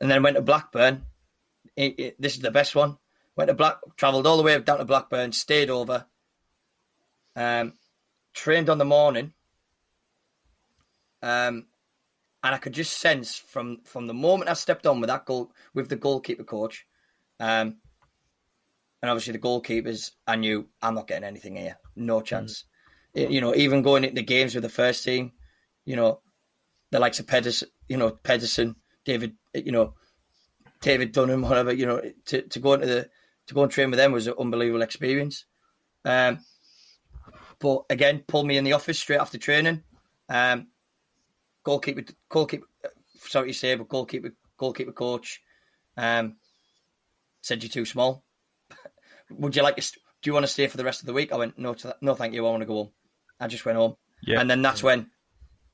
And then went to Blackburn. It, it, this is the best one. Went to Black, travelled all the way down to Blackburn, stayed over, um, trained on the morning, um, and I could just sense from from the moment I stepped on with that goal with the goalkeeper coach, um, and obviously the goalkeepers, I knew I'm not getting anything here, no chance. Mm. You know, even going into the games with the first team, you know, the likes of Pedersen, you know, Pedersen, David, you know, David Dunham, whatever, you know, to, to go into the to go and train with them was an unbelievable experience. Um, but again, pulled me in the office straight after training. Um, goalkeeper, goalkeeper, sorry to say, but goalkeeper, goalkeeper coach um, said you're too small. Would you like to? Do you want to stay for the rest of the week? I went, no, no, thank you. I want to go home. I just went home, yeah. and then that's when,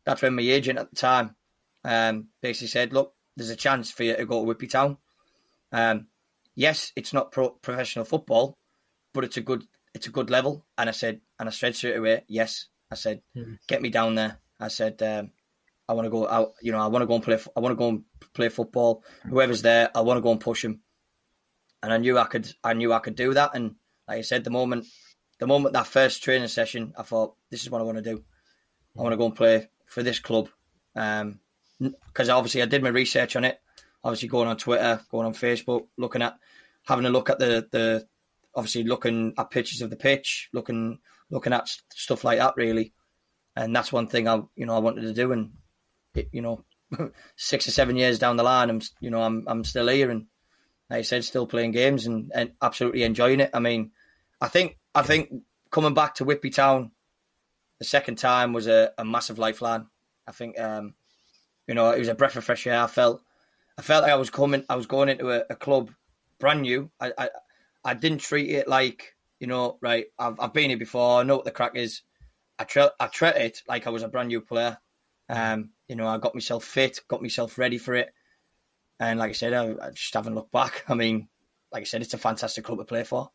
that's when my agent at the time, um, basically said, look, there's a chance for you to go to Whitby Town. Um, yes, it's not pro- professional football, but it's a good, it's a good level. And I said, and I said straight away, yes. I said, mm. get me down there. I said, um, I want to go out. You know, I want to go and play. I want to go and play football. Whoever's there, I want to go and push him. And I knew I could. I knew I could do that. And like I said, the moment, the moment that first training session, I thought this is what I want to do. I want to go and play for this club. Um, because obviously I did my research on it. Obviously, going on Twitter, going on Facebook, looking at, having a look at the the, obviously looking at pictures of the pitch, looking looking at stuff like that, really. And that's one thing I, you know, I wanted to do, and it, you know, (laughs) six or seven years down the line, I'm you know I'm I'm still here and like I said, still playing games and, and absolutely enjoying it. I mean, I think I think coming back to Whitby Town the second time was a, a massive lifeline. I think um, you know it was a breath of fresh air. I felt I felt like I was coming, I was going into a, a club brand new. I, I I didn't treat it like you know right. I've I've been here before. I know what the crack is. I tre- I treat it like I was a brand new player. Um, you know, I got myself fit, got myself ready for it, and like I said, I, I just haven't looked back. (laughs) I mean, like I said, it's a fantastic club to play for.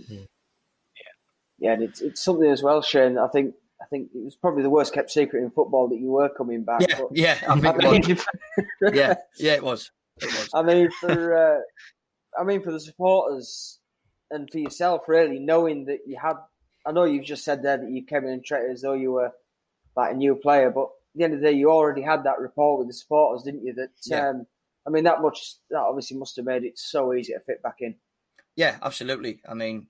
Mm-hmm. Yeah, Yeah, and it's it's something as well, Shane. I think I think it was probably the worst kept secret in football that you were coming back. Yeah, but, yeah, I (laughs) think I mean, (laughs) yeah, yeah, it was. It was. I mean, for uh, I mean, for the supporters and for yourself, really knowing that you had. I know you've just said there that you came in and treated as though you were like a new player, but at the end of the day, you already had that rapport with the supporters, didn't you? That Yeah. I mean, that much that obviously must have made it so easy to fit back in. Yeah, absolutely. I mean,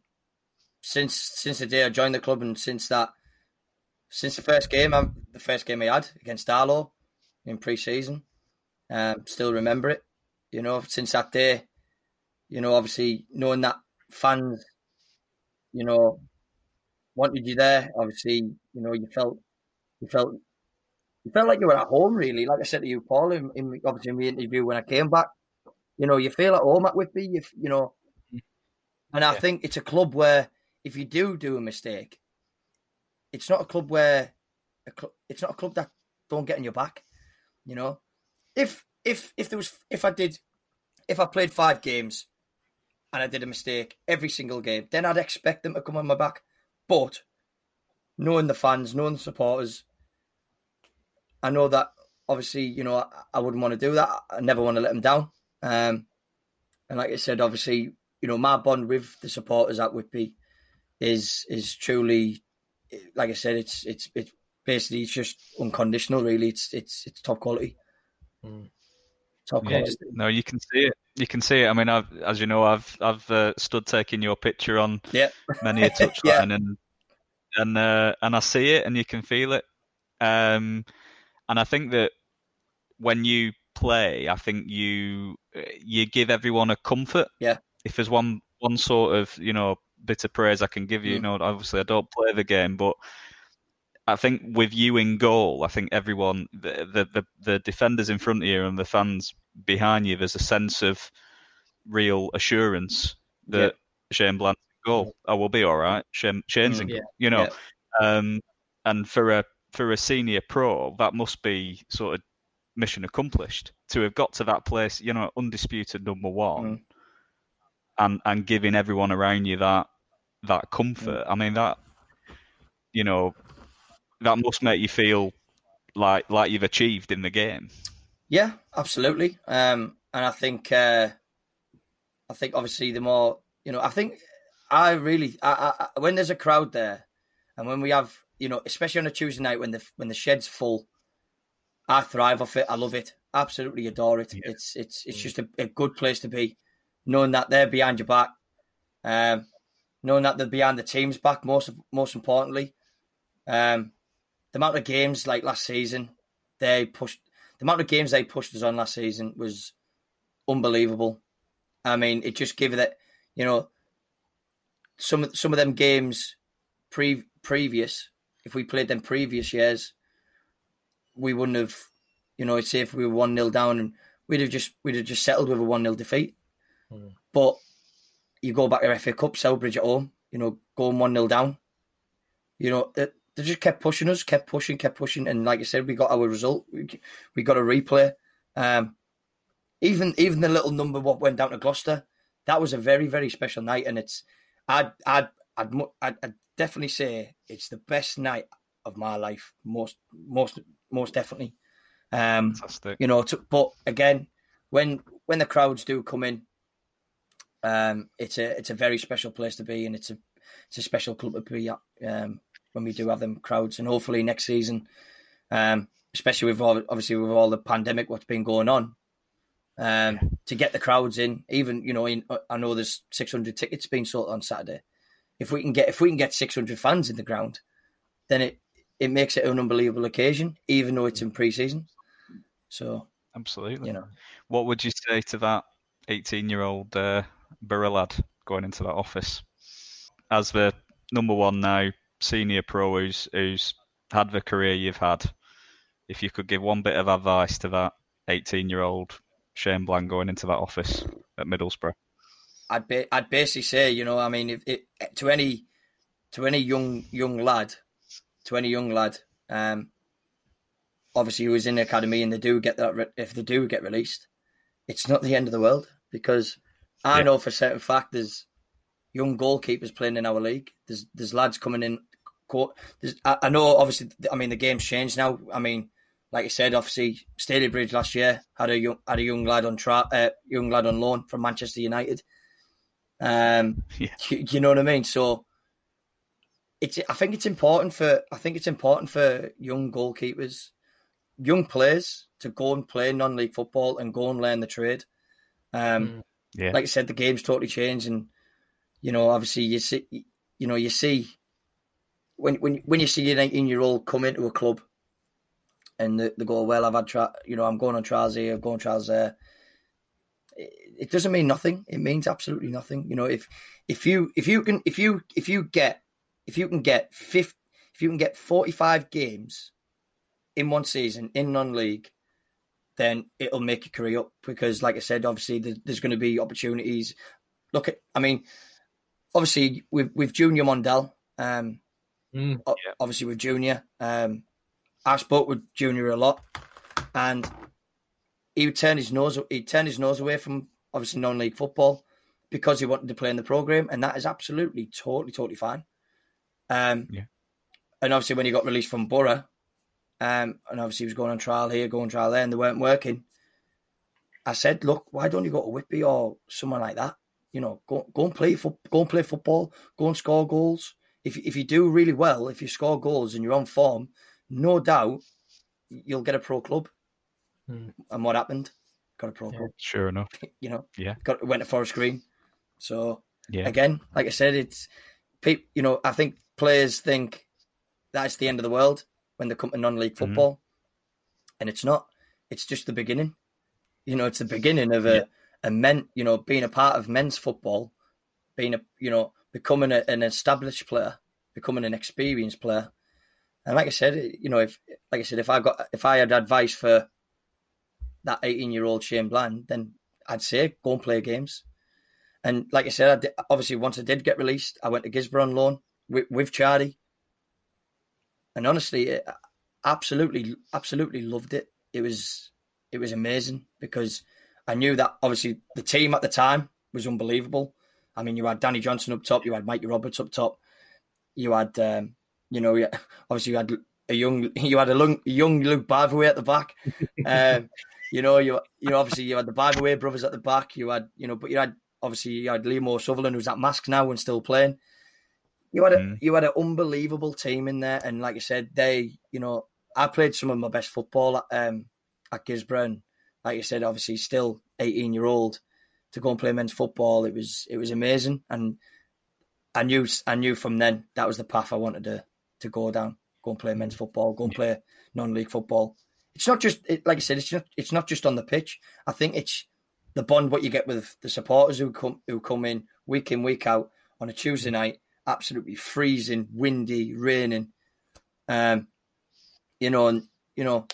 since since the day I joined the club and since that, since the first game, i the first game I had against Darlo in pre-season, um, still remember it. You know, since that day, you know, obviously knowing that fans, you know, wanted you there. Obviously, you know, you felt, you felt, you felt like you were at home. Really, like I said to you, Paul, in, in obviously in the interview when I came back, you know, you feel at home at Whitby. You, you know, and I Yeah. think it's a club where if you do do a mistake, it's not a club where a cl- it's not a club that don't get in your back. You know, if if if there was if I did if I played five games and I did a mistake every single game, then I'd expect them to come on my back. But knowing the fans, knowing the supporters, I know that obviously you know I, I wouldn't want to do that. I never want to let them down. Um, and like I said, obviously you know my bond with the supporters at Whitby is is truly like I said, it's it's it's basically it's just unconditional. Really, it's it's it's top quality. Mm. Top Yeah, quality. no, you can see it. You can see it. I mean, I've, as you know, I've I've uh, stood taking your picture on Yeah, many a (laughs) touchline, Yeah. and and uh, and I see it, and you can feel it. Um, and I think that when you play, I think you you give everyone a comfort. Yeah. If there's one one sort of you know bit of praise I can give you, you Mm. know, obviously I don't play the game, but I think with you in goal, I think everyone, the the the, the defenders in front of you and the fans behind you, there's a sense of real assurance that Shane Bland's in goal. Oh, we'll be all right. Shane, Shane's Mm. in Yeah. you know. Um, and for a for a senior pro, that must be sort of mission accomplished to have got to that place, you know, undisputed number one, Mm. and and giving everyone around you that that comfort. I mean that, you know, that must make you feel like like you've achieved in the game. Yeah, absolutely. Um, and I think uh, I think obviously the more you know, I think I really I, I, when there's a crowd there, and when we have you know, especially on a Tuesday night when the when the shed's full, I thrive off it. I love it. Absolutely adore it. Yeah. It's it's it's just a, a good place to be, knowing that they're behind your back, um, knowing that they're behind the team's back. Most most importantly, um, the amount of games like last season, they pushed the amount of games they pushed us on last season was unbelievable. I mean, it just gave it that you know some of some of them games pre previous. If we played them previous years, we wouldn't have, you know, it's say if we were one 0 down and we'd have just we'd have just settled with a one 0 defeat. Mm. But you go back to FA Cup, Stourbridge at home, you know, going one 0 down. You know, they, they just kept pushing us, kept pushing, kept pushing, and like I said, we got our result. We, we got a replay. Um, even even the little number what went down to Gloucester, that was a very very special night, and it's I'd I'd I'd, I'd, I'd definitely say it's the best night of my life, most most most definitely. Um, Fantastic. you know, to, but again, when when the crowds do come in, um, it's a it's a very special place to be, and it's a it's a special club to be at um, when we do have them crowds, and hopefully next season, um, especially with all, obviously with all the pandemic what's been going on, um, to get the crowds in, even you know, in, I know there's 600 tickets being sold on Saturday. If we can get if we can get 600 fans in the ground, then it it makes it an unbelievable occasion, even though it's in pre-season. So Absolutely. you know. What would you say to that 18 year old uh, Borough lad going into that office? As the number one now senior pro who's, who's had the career you've had, if you could give one bit of advice to that 18 year old Shane Bland going into that office at Middlesbrough? I'd ba- I'd basically say, you know, I mean, if it, to any to any young young lad, to any young lad, um, obviously who is in the academy and they do get that, re- if they do get released, it's not the end of the world because I Yeah. know for certain fact there's young goalkeepers playing in our league. There's there's lads coming in. I, I know, obviously, I mean the game's changed now. I mean, like I said, obviously, Stalybridge last year had a young had a young lad on tra- uh, young lad on loan from Manchester United. Um, (laughs) yeah. you, you, know what I mean. So it's I think it's important for I think it's important for young goalkeepers, young players to go and play non-league football and go and learn the trade. Um, mm. yeah. Like I said, the game's totally changed, and you know, obviously, you see, you know, you see when when when you see a 19 year old come into a club and they, they go, well, I've had, tra- you know, I'm going on trials here, I'm going on trials there. It, it doesn't mean nothing. It means absolutely nothing. You know, if if you if you can if you if you get if you can get 50, if you can get 45 games in one season in non-league, then it'll make your career up because, like I said, obviously there's going to be opportunities. Look at, I mean, obviously with with Junior Mondal, um, mm, yeah. obviously with Junior, um, I spoke with Junior a lot, and he would turn his nose he'd turn his nose away from obviously non-league football because he wanted to play in the program, and that is absolutely totally totally fine. Um, yeah. And obviously, when he got released from Borough, um, and obviously he was going on trial here, going on trial there, and they weren't working. I said, look, why don't you go to Whitby or someone like that? You know, go go and play fo- go and play football, go and score goals. If if you do really well, if you score goals and you're on form, no doubt you'll get a pro club. Hmm. And what happened? Got a pro yeah. Sure enough. (laughs) you know, yeah, got went to Forest Green. So yeah. again, like I said, it's people. You know, I think players think that's the end of the world when they come to non-league mm-hmm. football, mm-hmm. and it's not. It's just the beginning. You know, it's the beginning of a yeah a men, you know, being a part of men's football, being a, you know, becoming a, an established player, becoming an experienced player. And like I said, you know, if like I said, if I got if I had advice for that 18 year old Shane Bland, then I'd say go and play games. And like I said, I did, obviously once I did get released, I went to Guisborough on loan with, with Charlie. And honestly, it, absolutely, absolutely loved it. It was it was amazing because I knew that obviously the team at the time was unbelievable. I mean, you had Danny Johnson up top, you had Mikey Roberts up top, you had, um, you know, obviously you had a young, (laughs) you had a young, young Luke Bivaway at the back. (laughs) um, you know, you you know, obviously you had the Bivaway brothers at the back. You had, you know, but you had obviously you had Liam O'Sullivan who's at Marske now and still playing. You had a mm. you had an unbelievable team in there, and like I said, they, you know, I played some of my best football at, um, at Guisborough. And like you said, obviously still 18 year old to go and play men's football. It was it was amazing, and I knew I knew from then that was the path I wanted to to go down. Go and play men's football. Go and play non-league football. It's not just it, like I said. It's not it's not just on the pitch. I think it's the bond what you get with the supporters who come who come in week in week out on a Tuesday night, absolutely freezing, windy, raining. Um, you know, and you know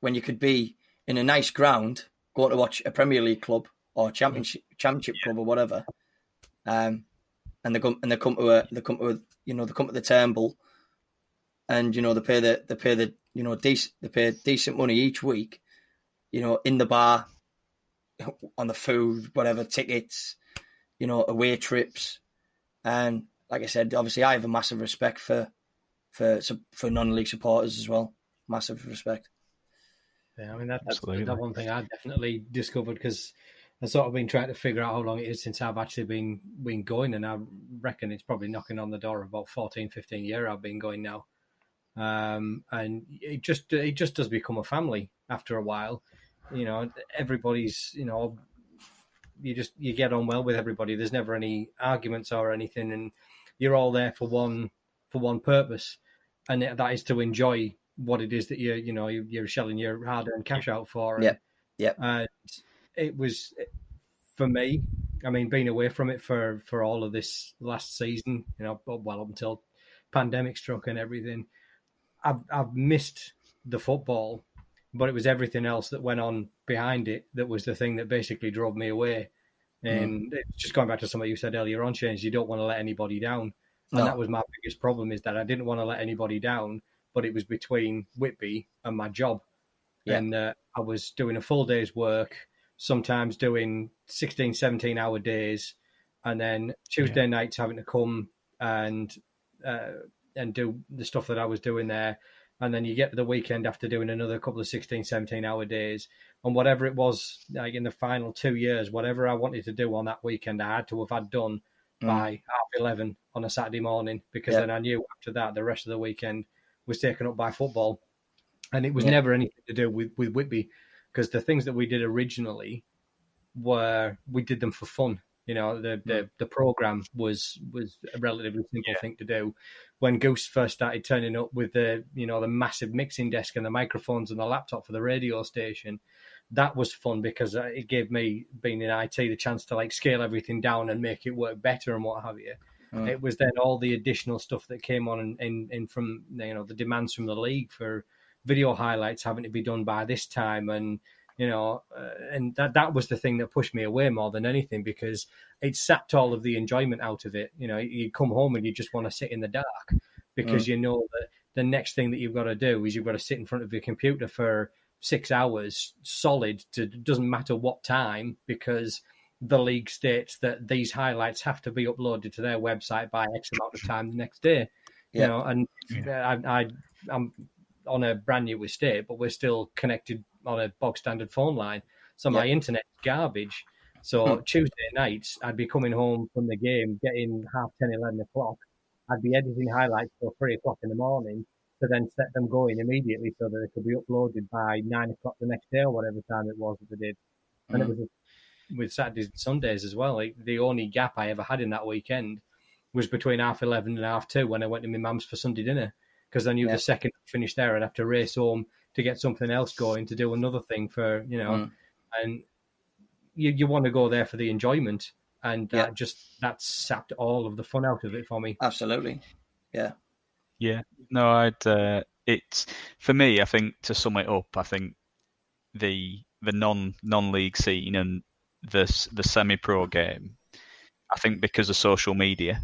when you could be in a nice ground, going to watch a Premier League club or Championship Championship yeah. club or whatever, um, and they come and they come to a they come to a, you know they come to the Turnbull, and you know they pay the they pay the you know decent they pay decent money each week, you know in the bar, on the food whatever tickets, you know away trips, and like I said, obviously I have a massive respect for for for non-league supporters as well, massive respect. Yeah, I mean that, that's Absolutely. that one thing I definitely discovered because I've sort of been trying to figure out how long it is since I've actually been been going, and I reckon it's probably knocking on the door of about 14, 15 year I've been going now. Um, and it just it just does become a family after a while. You know, everybody's you know you just you get on well with everybody. There's never any arguments or anything, and you're all there for one for one purpose, and that is to enjoy what it is that you you know you're shelling your hard earned cash out for. Yeah, yeah. And it was for me. I mean, being away from it for for all of this last season, you know, well up until pandemic struck and everything, I've I've missed the football, but it was everything else that went on behind it that was the thing that basically drove me away. Mm-hmm. And mm. just going back to something you said earlier on, Shane, you don't want to let anybody down. And no. that was my biggest problem is that I didn't want to let anybody down but it was between Whitby and my job. Yeah. And uh, I was doing a full day's work, sometimes doing 16, 17 hour days. and then Tuesday yeah. nights having to come and uh, and do the stuff that I was doing there. And then you get to the weekend after doing another couple of 16, 17 hour days. And whatever it was, like in the final two years, whatever I wanted to do on that weekend, I had to have had done mm. by half 11 on a Saturday morning because yeah. then I knew after that the rest of the weekend was taken up by football. And it was yeah. never anything to do with, with Whitby because the things that we did originally were we did them for fun you know, the the, mm. the program was was a relatively simple yeah. thing to do. When Ghost first started turning up with the you know the massive mixing desk and the microphones and the laptop for the radio station, that was fun because uh, it gave me being in IT the chance to like scale everything down and make it work better and what have you. Mm. It was then all the additional stuff that came on in, in, in from you know the demands from the league for video highlights having to be done by this time and you know, uh, and that that was the thing that pushed me away more than anything because it sapped all of the enjoyment out of it. You know, you come home and you just want to sit in the dark because mm. you know that the next thing that you've got to do is you've got to sit in front of your computer for six hours solid. To doesn't matter what time because the league states that these highlights have to be uploaded to their website by X amount of time the next day. You know, and yeah. I, I I'm on a brand new estate, but we're still connected on a bog standard phone line. So my internet garbage. So hmm. Tuesday nights, I'd be coming home from the game, getting half 10, 11 o'clock. I'd be editing highlights till three o'clock in the morning to then set them going immediately so that they could be uploaded by nine o'clock the next day or whatever time it was that they did. And it hmm. was with Saturdays and Sundays as well. Like the only gap I ever had in that weekend was between half 11 and half two when I went to my mum's for Sunday dinner because I knew yeah. the second I finished there, I'd have to race home to get something else going to do another thing for you know, mm. and you you want to go there for the enjoyment, and that yeah. just that sapped all of the fun out of it for me. Absolutely, yeah, yeah. No, I'd. Uh, it's for me. I think to sum it up, I think the the non non league scene and the the semi pro game. I think because of social media,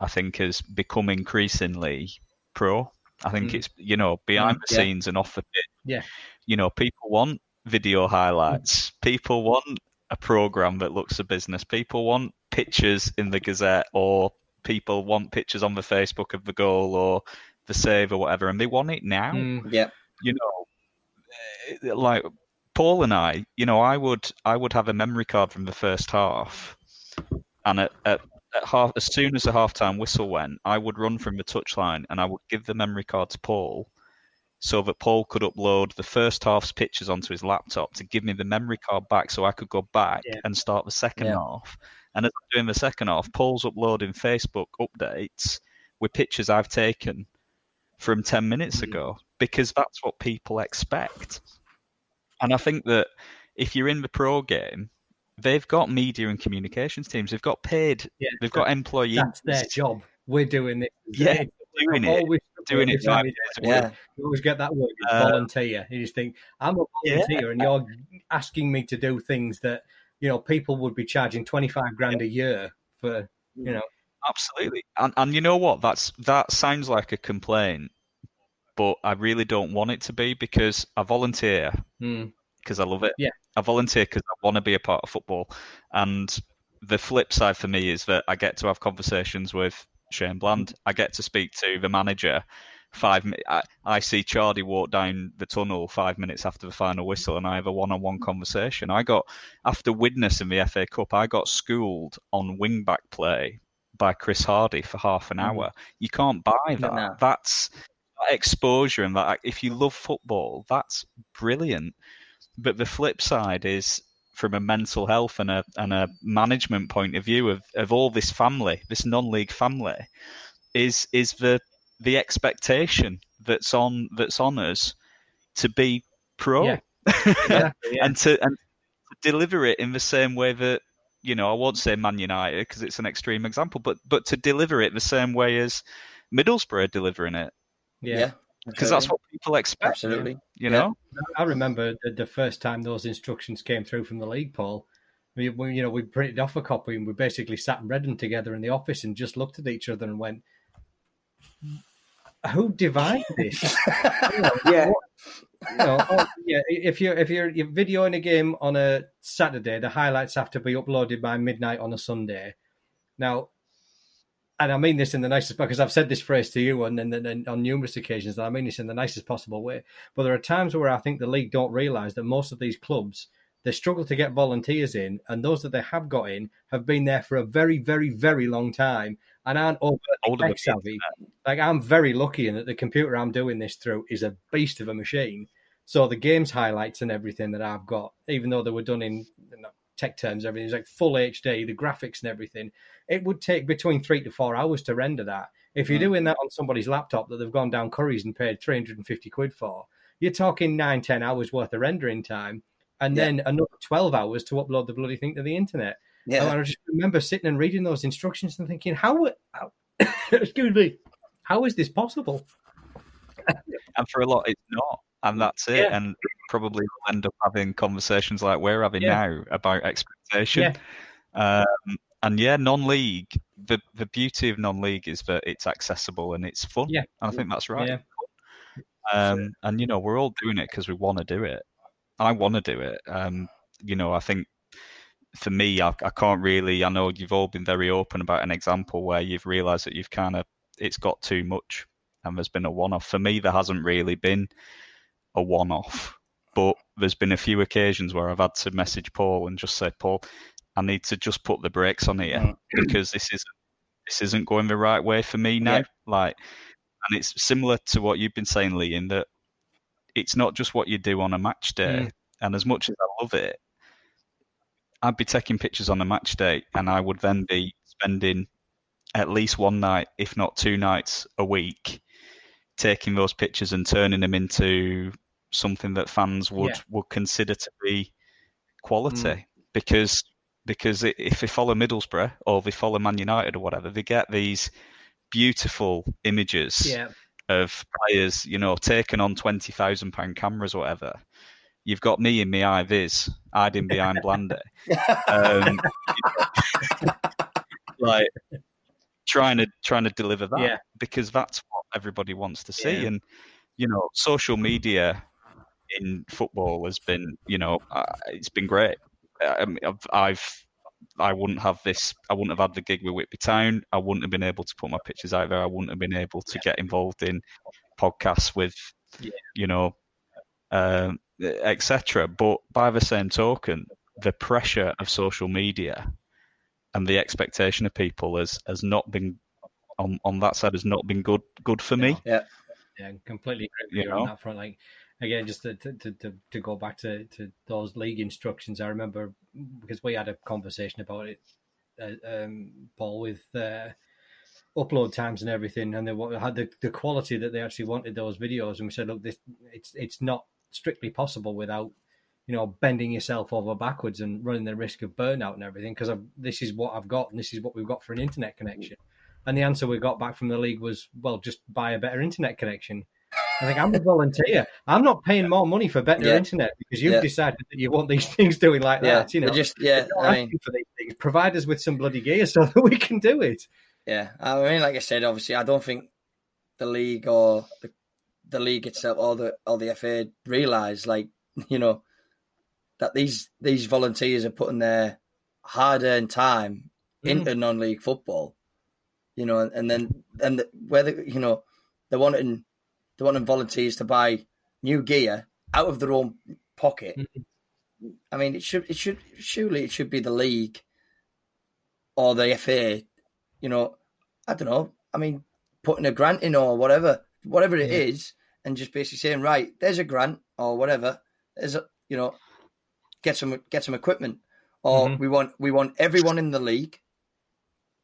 I think has become increasingly pro. I think mm. it's you know behind mm, the yeah. scenes and off the pitch. Yeah, you know people want video highlights. Mm. People want a program that looks a business. People want pictures in the Gazette, or people want pictures on the Facebook of the goal or the save or whatever, and they want it now. Mm. Yeah, you know, eh, like Paul and I, you know, I would I would have a memory card from the first half, and at, at at half, as soon as the halftime whistle went, I would run from the touchline and I would give the memory card to Paul so that Paul could upload the first half's pictures onto his laptop to give me the memory card back so I could go back yeah. and start the second yeah. half. And as I'm doing the second half, Paul's uploading Facebook updates with pictures I've taken from 10 minutes mm-hmm. ago because that's what people expect. And I think that if you're in the pro game, they've got media and communications teams. They've got paid. Yeah, they've got employees. That's their job. We're doing it. Yeah, doing it. Doing it five days Yeah, you always get that word uh, volunteer. You just think I'm a volunteer, yeah. and you're asking me to do things that you know people would be charging twenty five grand a year for. You know, absolutely. And and you know what? That's that sounds like a complaint, but I really don't want it to be because I volunteer because mm. I love it. Yeah. I volunteer because I want to be a part of football. And the flip side for me is that I get to have conversations with Shane Bland. I get to speak to the manager. Five. I, I see Charlie walk down the tunnel five minutes after the final whistle, and I have a one-on-one conversation. I got after Widnes in the FA Cup. I got schooled on wing-back play by Chris Hardy for half an mm-hmm. hour. You can't buy that. No. That's that exposure, and that if you love football, that's brilliant. But the flip side is from a mental health and a and a management point of view of, of all this family, this non-league family, is is the the expectation that's on that's on us to be pro yeah. (laughs) yeah. and to and to deliver it in the same way that you know I won't say Man United because it's an extreme example, but but to deliver it the same way as Middlesbrough delivering it. Yeah because that's what people expect. Absolutely, you know. I remember the, the, first time those instructions came through from the league, Paul. We, we, you know, we printed off a copy and we basically sat and read them together in the office and just looked at each other and went, "Who divided this?" (laughs) yeah. you know, oh, yeah. If you're if you're, you're videoing a game on a Saturday, the highlights have to be uploaded by midnight on a Sunday. Now, and I mean this in the nicest because I've said this phrase to you on, on, on numerous occasions, and I mean this in the nicest possible way. But there are times where I think the league don't realise that most of these clubs they struggle to get volunteers in, and those that they have got in have been there for a very, very, very long time and aren't over tech savvy. Like I'm very lucky in that the computer I'm doing this through is a beast of a machine. So the games highlights and everything that I've got, even though they were done in tech terms, everything everything's like full HD, the graphics and everything. It would take between three to four hours to render that. If you're mm. doing that on somebody's laptop that they've gone down Curry's and paid 350 quid for, you're talking nine, ten hours worth of rendering time, and yeah. then another 12 hours to upload the bloody thing to the internet. Yeah. And I just remember sitting and reading those instructions and thinking, how, how (coughs) excuse me, how is this possible? and for a lot, it's not and that's it. Yeah. And probably we'll end up having conversations like we're having yeah. now about expectation. Yeah. Um, and yeah, non-league. The the beauty of non-league is that it's accessible and it's fun. Yeah, and I think that's right. Yeah. Um, and you know, we're all doing it because we want to do it. I want to do it. Um, you know, I think for me, I, I can't really. I know you've all been very open about an example where you've realised that you've kind of it's got too much, and there's been a one-off. For me, there hasn't really been a one off. But there's been a few occasions where I've had to message Paul and just say, Paul, I need to just put the brakes on here (clears throat) because this isn't this isn't going the right way for me now. Yeah. Like, and it's similar to what you've been saying, Lee, in that it's not just what you do on a match day. Mm. And as much as I love it, I'd be taking pictures on a match day, and I would then be spending at least one night, if not two nights a week, taking those pictures and turning them into something that fans would yeah. would consider to be quality mm. because because if they follow Middlesbrough or they follow Man United or whatever, they get these beautiful images yeah. of players, you know, taken on twenty thousand pound cameras or whatever. You've got me in my vis, hiding behind Blandy, um, (laughs) like trying to trying to deliver that yeah. because that's what everybody wants to see, yeah. and you know, social media in football has been, you know, uh, it's been great. I mean, I've, I've, I wouldn't have this. I wouldn't have had the gig with Whitby Town. I wouldn't have been able to put my pictures out there. I wouldn't have been able to get involved in podcasts with, yeah. you know, um, etc. But by the same token, the pressure of social media and the expectation of people has has not been on on that side has not been good good for me. Yeah, yeah, completely agree with you, you on that front. Like again, just to, to, to, to go back to, to those league instructions, I remember because we had a conversation about it, uh, um, Paul, with uh, upload times and everything, and they had the, the quality that they actually wanted those videos, and we said, look, this it's it's not strictly possible without you know bending yourself over backwards and running the risk of burnout and everything because this is what I've got and this is what we've got for an internet connection. And the answer we got back from the league was, well, just buy a better internet connection. I think I'm a volunteer. I'm not paying more money for better yeah. internet because you've yeah. decided that you want these (laughs) things doing like yeah. that. You know, just yeah. I mean, for these things. provide us with some bloody gear so (laughs) that we can do it. Yeah, I mean, like I said, obviously, I don't think the league or the the league itself or the or the FA realise, like (laughs) you know, that these these volunteers are putting their hard earned time mm. into non league football. You know, and then and whether you know they're wanting they wanting volunteers to buy new gear out of their own pocket. Mm-hmm. I mean, it should it should surely it should be the league or the FA. You know, I don't know. I mean, putting a grant in or whatever, whatever it yeah. is, and just basically saying, right, there's a grant or whatever. There's a you know, get some get some equipment, or mm-hmm. we want we want everyone in the league.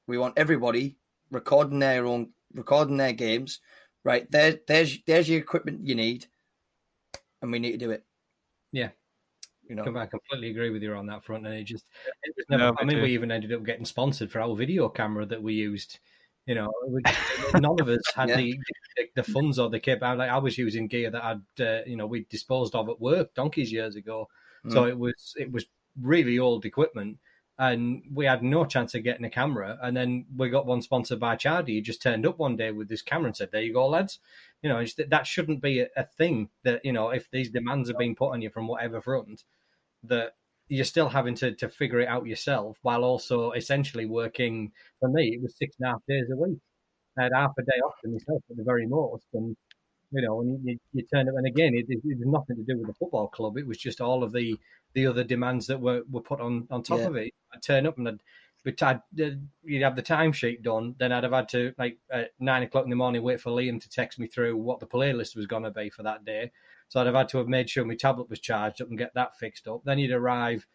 We want everybody recording their own recording their games, right there, there's there's your equipment you need, and we need to do it. Yeah, you know, I completely agree with you on that front. And it just, it was never. No, I mean, do. we even ended up getting sponsored for our video camera that we used. You know, we, (laughs) none of us had yeah. the, the, the funds or the kit. Like I was using gear that I'd, uh, you know, we disposed of at work donkeys years ago. Mm. So it was it was really old equipment and we had no chance of getting a camera. And then we got one sponsored by Chardy. He just turned up one day with this camera and said, "There you go, lads." You know, that shouldn't be a, a, thing. That you know, if these demands are being put on you from whatever front, that you're still having to, to figure it out yourself while also essentially working. For me, it was six and a half days a week. I had half a day off for myself at the very most, and you know, and you, you turn up, And again, it, it, it had nothing to do with the football club. It was just all of the the other demands that were, were put on on top yeah. of it. I'd turn up and I'd but I'd, uh, you'd have the timesheet done. Then I'd have had to like at nine o'clock in the morning wait for Liam to text me through what the playlist was going to be for that day. So I'd have had to have made sure my tablet was charged up and get that fixed up. Then you'd arrive,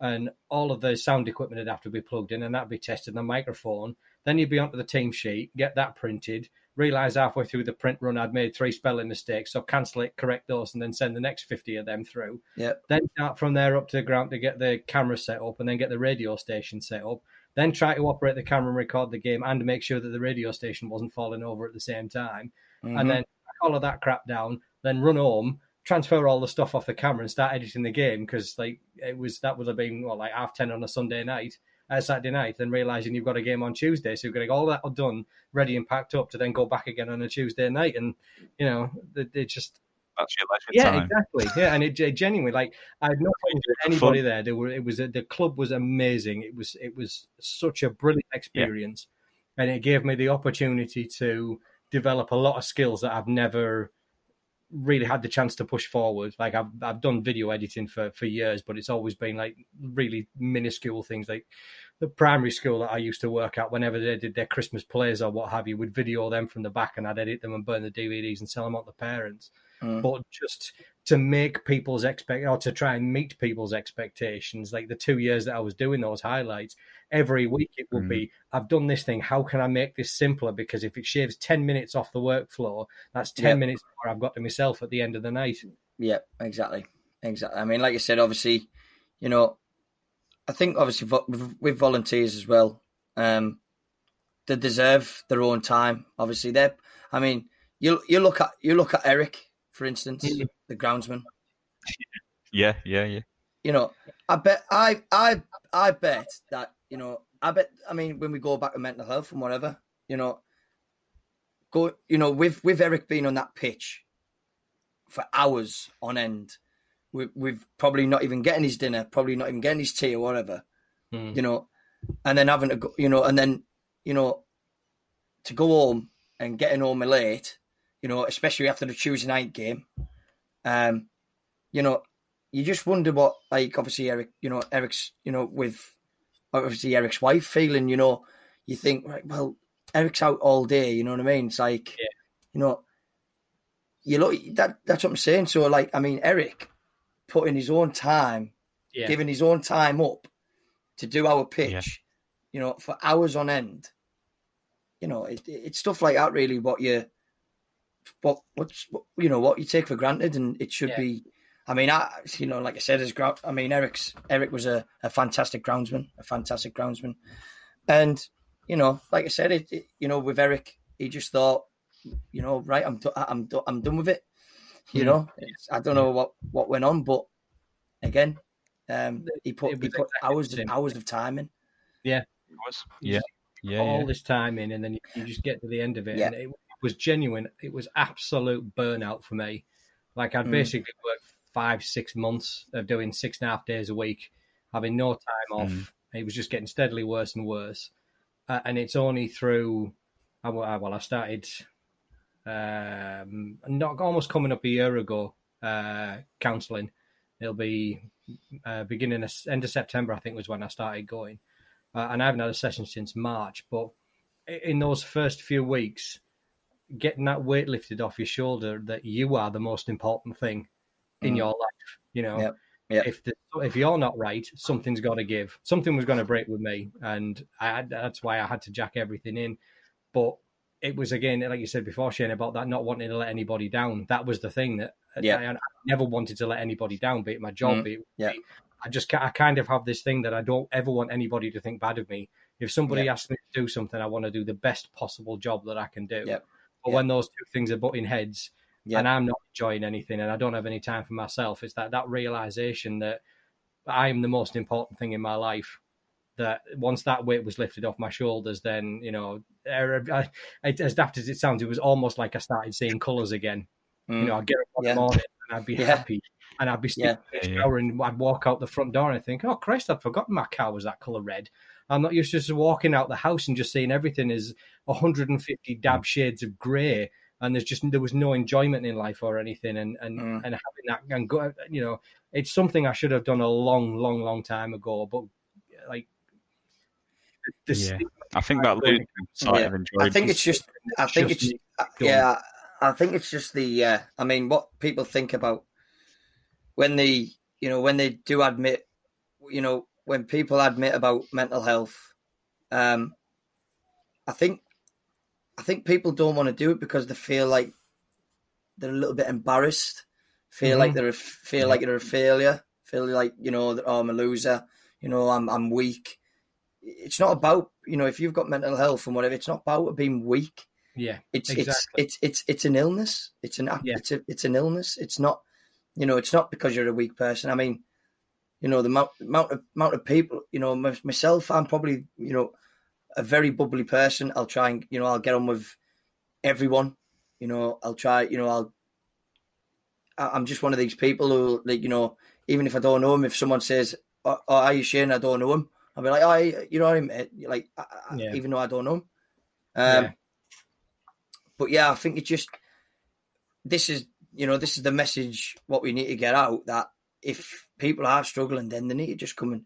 and all of the sound equipment would have to be plugged in, and that'd be tested. The microphone. Then you'd be onto the team sheet, get that printed. Realize halfway through the print run I'd made three spelling mistakes, so cancel it, correct those, and then send the next fifty of them through. Yep. Then start from there up to the ground to get the camera set up, and then get the radio station set up then try to operate the camera and record the game and make sure that the radio station wasn't falling over at the same time. Mm-hmm. And then all of that crap down, then run home, transfer all the stuff off the camera and start editing the game because like it was that would have been what like half ten on a Sunday night, uh, Saturday night, then realizing you've got a game on Tuesday, so you've got to get all that done, ready and packed up to then go back again on a Tuesday night, and you know it, it just that's your life. Yeah, time. exactly. Yeah, and it, it, genuinely like I had no friends with anybody there. There were it was a, the club was amazing. It was it was such a brilliant experience, yeah. and it gave me the opportunity to develop a lot of skills that I've never really had the chance to push forward. Like I've I've done video editing for for years, but it's always been like really minuscule things like the primary school that I used to work at, whenever they did their Christmas plays or what have you, would video them from the back and I'd edit them and burn the DVDs and sell them out to parents mm. but just to make people's expect or to try and meet people's expectations. Like the two years that I was doing those highlights, every week it would mm. be, I've done this thing. How can I make this simpler? Because if it shaves ten minutes off the workflow, that's ten yep. minutes more I've got to myself at the end of the night. Yeah, exactly, exactly. I mean, like I said, obviously, you know, I think obviously with volunteers as well, um, they deserve their own time. Obviously, they're. I mean, you you look at you look at Eric for instance, mm-hmm. The groundsman. Yeah, yeah, yeah. You know, I bet I I I bet that you know I bet I mean when we go back to mental health and whatever, you know, go you know with with Eric being on that pitch for hours on end, we, we've probably not even getting his dinner, probably not even getting his tea or whatever, mm. you know, and then having to go, you know, and then you know to go home and getting home late you know, especially after the Tuesday night game. Um, you know, you just wonder what, like, obviously Eric, you know, Eric's, you know, with obviously Eric's wife feeling, you know, you think, right, well, Eric's out all day, you know what I mean? It's like, yeah. you know, you look that that's what I'm saying. So, like, I mean, Eric putting his own time, yeah. giving his own time up to do our pitch, yeah. you know, for hours on end. You know, it, it's stuff like that, really. What you what what's what, you know what you take for granted, and it should yeah. be. I mean, I you know, like I said, as ground, I mean, Eric's Eric was a, a fantastic groundsman, a fantastic groundsman, and you know, like I said, it, it you know, with Eric, he just thought, you know, right, I'm I'm I'm done with it. You hmm. know, I don't know what what went on, but again, um, he put he put exactly hours and hours of time in. Yeah, it was. Yeah, yeah, all yeah. this time in, and then you, you, just get to the end of it, yeah. and it, was genuine. It was absolute burnout for me. Like I'd mm. basically worked five, six months of doing six and a half days a week, having no time off. Mm. It was just getting steadily worse and worse. Uh, and it's only through, uh, well, I started um, not almost coming up a year ago, uh, counselling. It'll be uh, beginning of, end of September, I think, was when I started going. Uh, and I haven't had a session since March. But in those first few weeks, getting that weight lifted off your shoulder that you are the most important thing in mm. your life. You know, yep. Yep. if the, if you're not right, something's got to give. Something was going to break with me, and I, that's why I had to jack everything in. But it was again, like you said before, Shane, about that not wanting to let anybody down. That was the thing that yeah. I, I never wanted to let anybody down, be it my job, mm. be it, yeah. I just I kind of have this thing that I don't ever want anybody to think bad of me. If somebody asks me to do something, I want to do the best possible job that I can do. Yep. But yeah. when those two things are butting heads, yeah. and I'm not enjoying anything, and I don't have any time for myself, it's that that realization that I am the most important thing in my life. That once that weight was lifted off my shoulders, then you know, I, I, as daft as it sounds, it was almost like I started seeing colours again. Mm. You know, I'd get up in yeah. the morning and I'd be happy and I'd be yeah. in the shower and I'd walk out the front door and I think, oh Christ, I'd forgotten my car was that color red. I'm not used to just walking out the house and just seeing everything is 150 dab mm. shades of grey, and there's just there was no enjoyment in life or anything, and and mm. and having that and go, you know, it's something I should have done a long, long, long time ago, but like. yeah. I think that losing sight yeah. of I think it's just. I think it's. yeah, I think it's just the. Uh, I mean, what people think about when they, you know, when they do admit, you know, when people admit about mental health, um, I think I think people don't want to do it because they feel like they're a little bit embarrassed, feel mm-hmm. like they're a, feel like they're a failure, feel like you know oh, I'm a loser, you know I'm I'm weak. It's not about you know if you've got mental health and whatever. It's not about being weak. Yeah, it's exactly. it's it's it's it's an illness. It's an yeah. it's a, it's an illness. It's not you know it's not because you're a weak person. I mean you know the amount, amount of amount of people you know myself i'm probably you know a very bubbly person. I'll try and you know i'll get on with everyone. You know i'll try you know i'll i'm just one of these people who like you know even if i don't know him if someone says oh, oh are you shane i don't know him. I'll be like oh you know what i mean? Like yeah. even though i don't know him. Um, yeah. but yeah i think it just this is you know this is the message what we need to get out that if people are struggling, then they need to just come and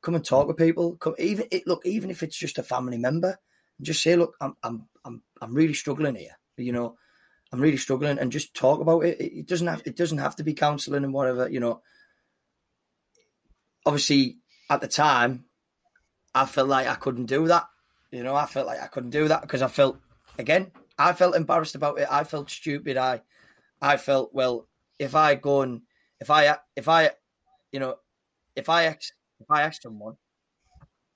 come and talk with people. Come, even it, look, even if it's just a family member, just say, look, I'm I'm I'm I'm really struggling here. You know, I'm really struggling, and just talk about it. It doesn't have it doesn't have to be counselling and whatever. You know, obviously at the time, I felt like I couldn't do that. You know, I felt like I couldn't do that because I felt again, I felt embarrassed about it. I felt stupid. I I felt well if I go and if I if I you know if I ask if I ask someone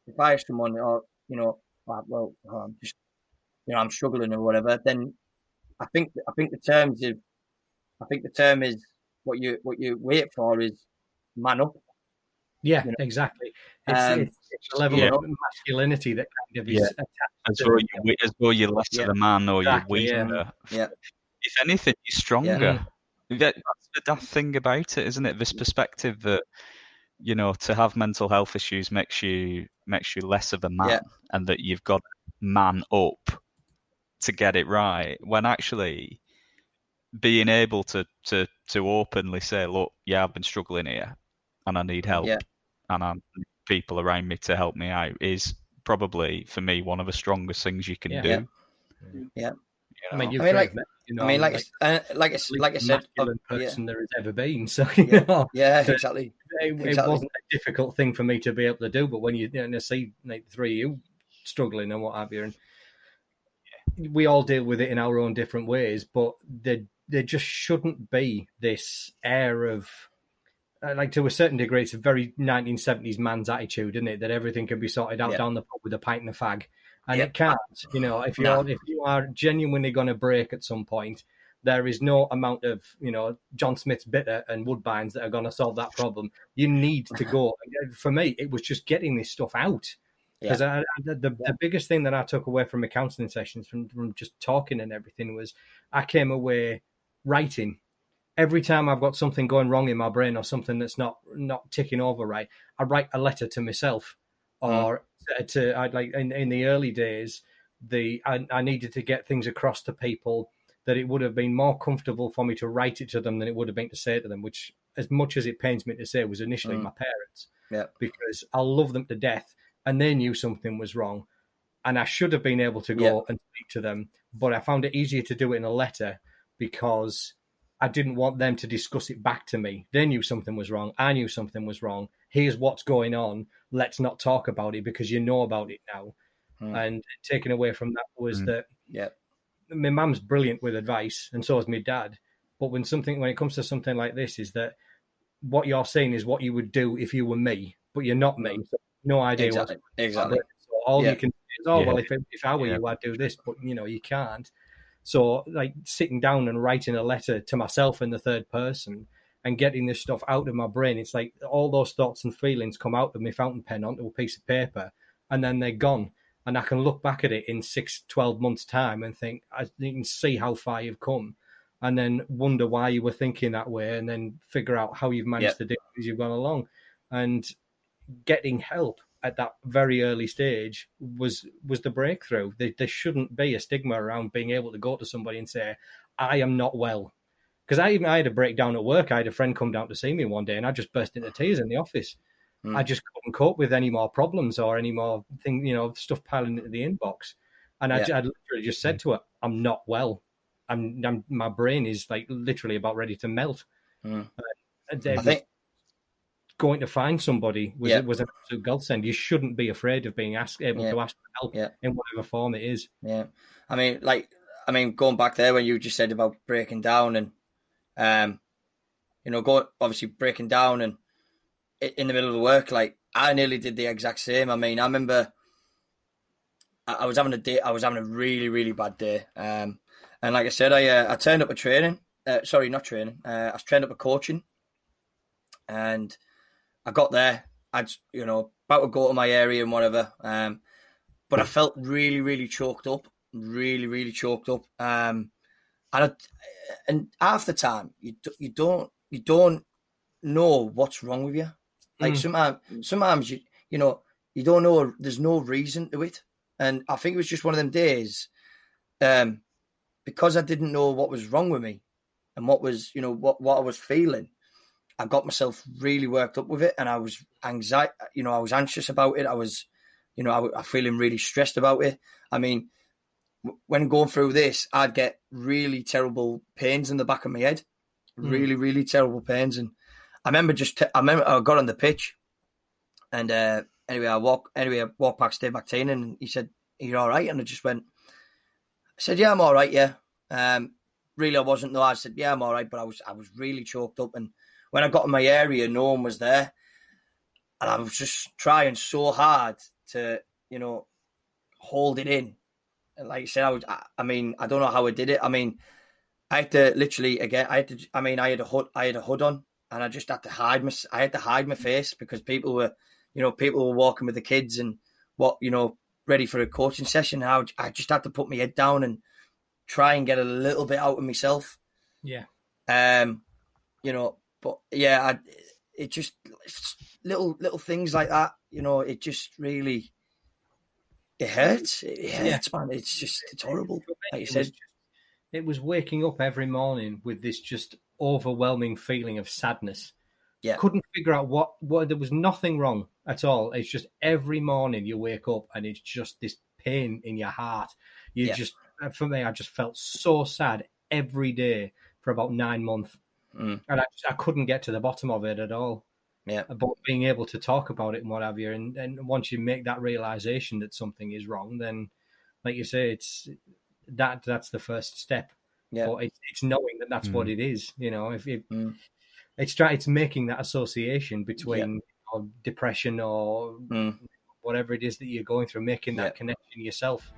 if I ask someone or oh, you know well I'm just you know I'm struggling or whatever then I think I think the terms of I think the term is what you what you wait for is man up. Yeah, you know? exactly. It's, um, it's, it's, a level yeah. of masculinity that kind of is yeah. attached. As though, you, as though you're less yeah. of a man or exactly, you're weaker. Yeah. If anything, you're stronger. That, that's the daft thing about it, isn't it? This perspective that you know to have mental health issues makes you makes you less of a man, yeah. and that you've got man up to get it right. When actually being able to to to openly say, "Look, yeah, I've been struggling here, and I need help, yeah. and I need people around me to help me out," is probably for me one of the strongest things you can yeah. do. Yeah. yeah. I mean, I mean, like, you know, I mean, like, like, uh, like, I, like I said, uh, person yeah. there has ever been. (laughs) So yeah, know, yeah exactly. It, it exactly. wasn't a difficult thing for me to be able to do, but when you, you know, see like three you struggling and what have you, and we all deal with it in our own different ways, but there, there just shouldn't be this air of uh, like to a certain degree, it's a very 1970s man's attitude, isn't it? That everything can be sorted out yeah. down the pub with a pint and a fag and yep. it can't. You know, if you no. if you are genuinely going to break at some point, there is no amount of you know John Smith's bitter and Woodbines that are going to solve that problem. You need to go. (laughs) For me, it was just getting this stuff out because yeah. the, the, yeah. the biggest thing that I took away from my counselling sessions from from just talking and everything was I came away writing. Every time I've got something going wrong in my brain or something that's not not ticking over right, I write a letter to myself mm. or to I like in, in the early days, the I, I needed to get things across to people that it would have been more comfortable for me to write it to them than it would have been to say it to them, which as much as it pains me to say was initially mm. my parents. Yeah. Because I love them to death and they knew something was wrong. And I should have been able to go yeah. and speak to them, but I found it easier to do it in a letter because I didn't want them to discuss it back to me. They knew something was wrong. I knew something was wrong. Here's what's going on. Let's not talk about it because you know about it now. Hmm. And taken away from that was hmm. that yeah, my mum's brilliant with advice, and so is my dad. But when something when it comes to something like this, is that what you're saying is what you would do if you were me, but you're not me. So no idea exactly. Exactly. So all yeah. you can do is, oh yeah. well, if if I were yeah. you, I'd do this, but you know you can't. So, like sitting down and writing a letter to myself in the third person and getting this stuff out of my brain, it's like all those thoughts and feelings come out of my fountain pen onto a piece of paper and then they're gone. And I can look back at it in six, 12 months' time and think, I can see how far you've come. and then wonder why you were thinking that way, and then figure out how you've managed Yep. to do it as you've gone along. And getting help at that very early stage was was the breakthrough. There, there shouldn't be a stigma around being able to go to somebody and say, "I am not well." Because I even I had a breakdown at work. I had a friend come down to see me one day, and I just burst into tears in the office. Hmm. I just couldn't cope with any more problems or any more thing, you know, stuff piling into the inbox. And I, Yeah. I literally just said to her, "I'm not well. I'm, I'm my brain is like literally about ready to melt." Hmm. And it I think going to find somebody was Yeah. was an absolute godsend. You shouldn't be afraid of being asked, able Yeah. to ask for help Yeah. in whatever form it is. Yeah, I mean, like, I mean, going back there when you just said about breaking down and, um, you know, go obviously breaking down and in the middle of the work, like I nearly did the exact same. I mean, I remember I, was having a day, I was having a really, really bad day, um, and like I said, I uh, I turned up a training, uh, sorry, not training, uh, I turned up a coaching, and I got there, I'd you know about to go to my area and whatever, um, but I felt really, really choked up, really, really choked up. Um, and I, and half the time you you don't you don't know what's wrong with you. Like Mm. sometimes sometimes you you know you don't know. There's no reason to it, and I think it was just one of them days. Um, because I didn't know what was wrong with me, and what was you know what what I was feeling. I got myself really worked up with it, and I was anxiety. You know, I was anxious about it. I was, you know, I, was feeling really stressed about it. I mean, when going through this, I'd get really terrible pains in the back of my head, Mm. really, really terrible pains. And I remember just, t- I remember I got on the pitch, and uh, anyway, I walk, anyway, I walked past Dave McTean, and he said, "You're all right?" And I just went, I said, "Yeah, I'm all right. Yeah." Um, really, I wasn't. though. I said, "Yeah, I'm all right," but I was, I was really choked up, and when I got in my area, no one was there, and I was just trying so hard to, you know, hold it in. Like I said, I was. I, I mean, I don't know how I did it. I mean, I had to literally again. I had to. I mean, I had a hood. I had a hood on, and I just had to hide my. I had to hide my face because people were, you know, people were walking with the kids and what you know, ready for a coaching session. And I, I just had to put my head down and try and get a little bit out of myself. Yeah. Um, you know, but yeah, I, it just little little things like that. You know, it just really it hurts. It hurts, man. It's just it's horrible. Like you It said, was, it was waking up every morning with this just overwhelming feeling of sadness. Yeah. Couldn't figure out what, what there was nothing wrong at all. It's just every morning you wake up and it's just this pain in your heart. You Yeah. just, for me, I just felt so sad every day for about nine months. Mm. And I, just, I couldn't get to the bottom of it at all. Yeah. But being able to talk about it and what have you. And, and once you make that realization that something is wrong, then, like you say, it's that that's the first step. Yeah. But it's, it's knowing that that's what Mm. it is. You know, if, if Mm. it's try, it's making that association between you know, depression or Mm. whatever it is that you're going through, making that Yeah. connection yourself.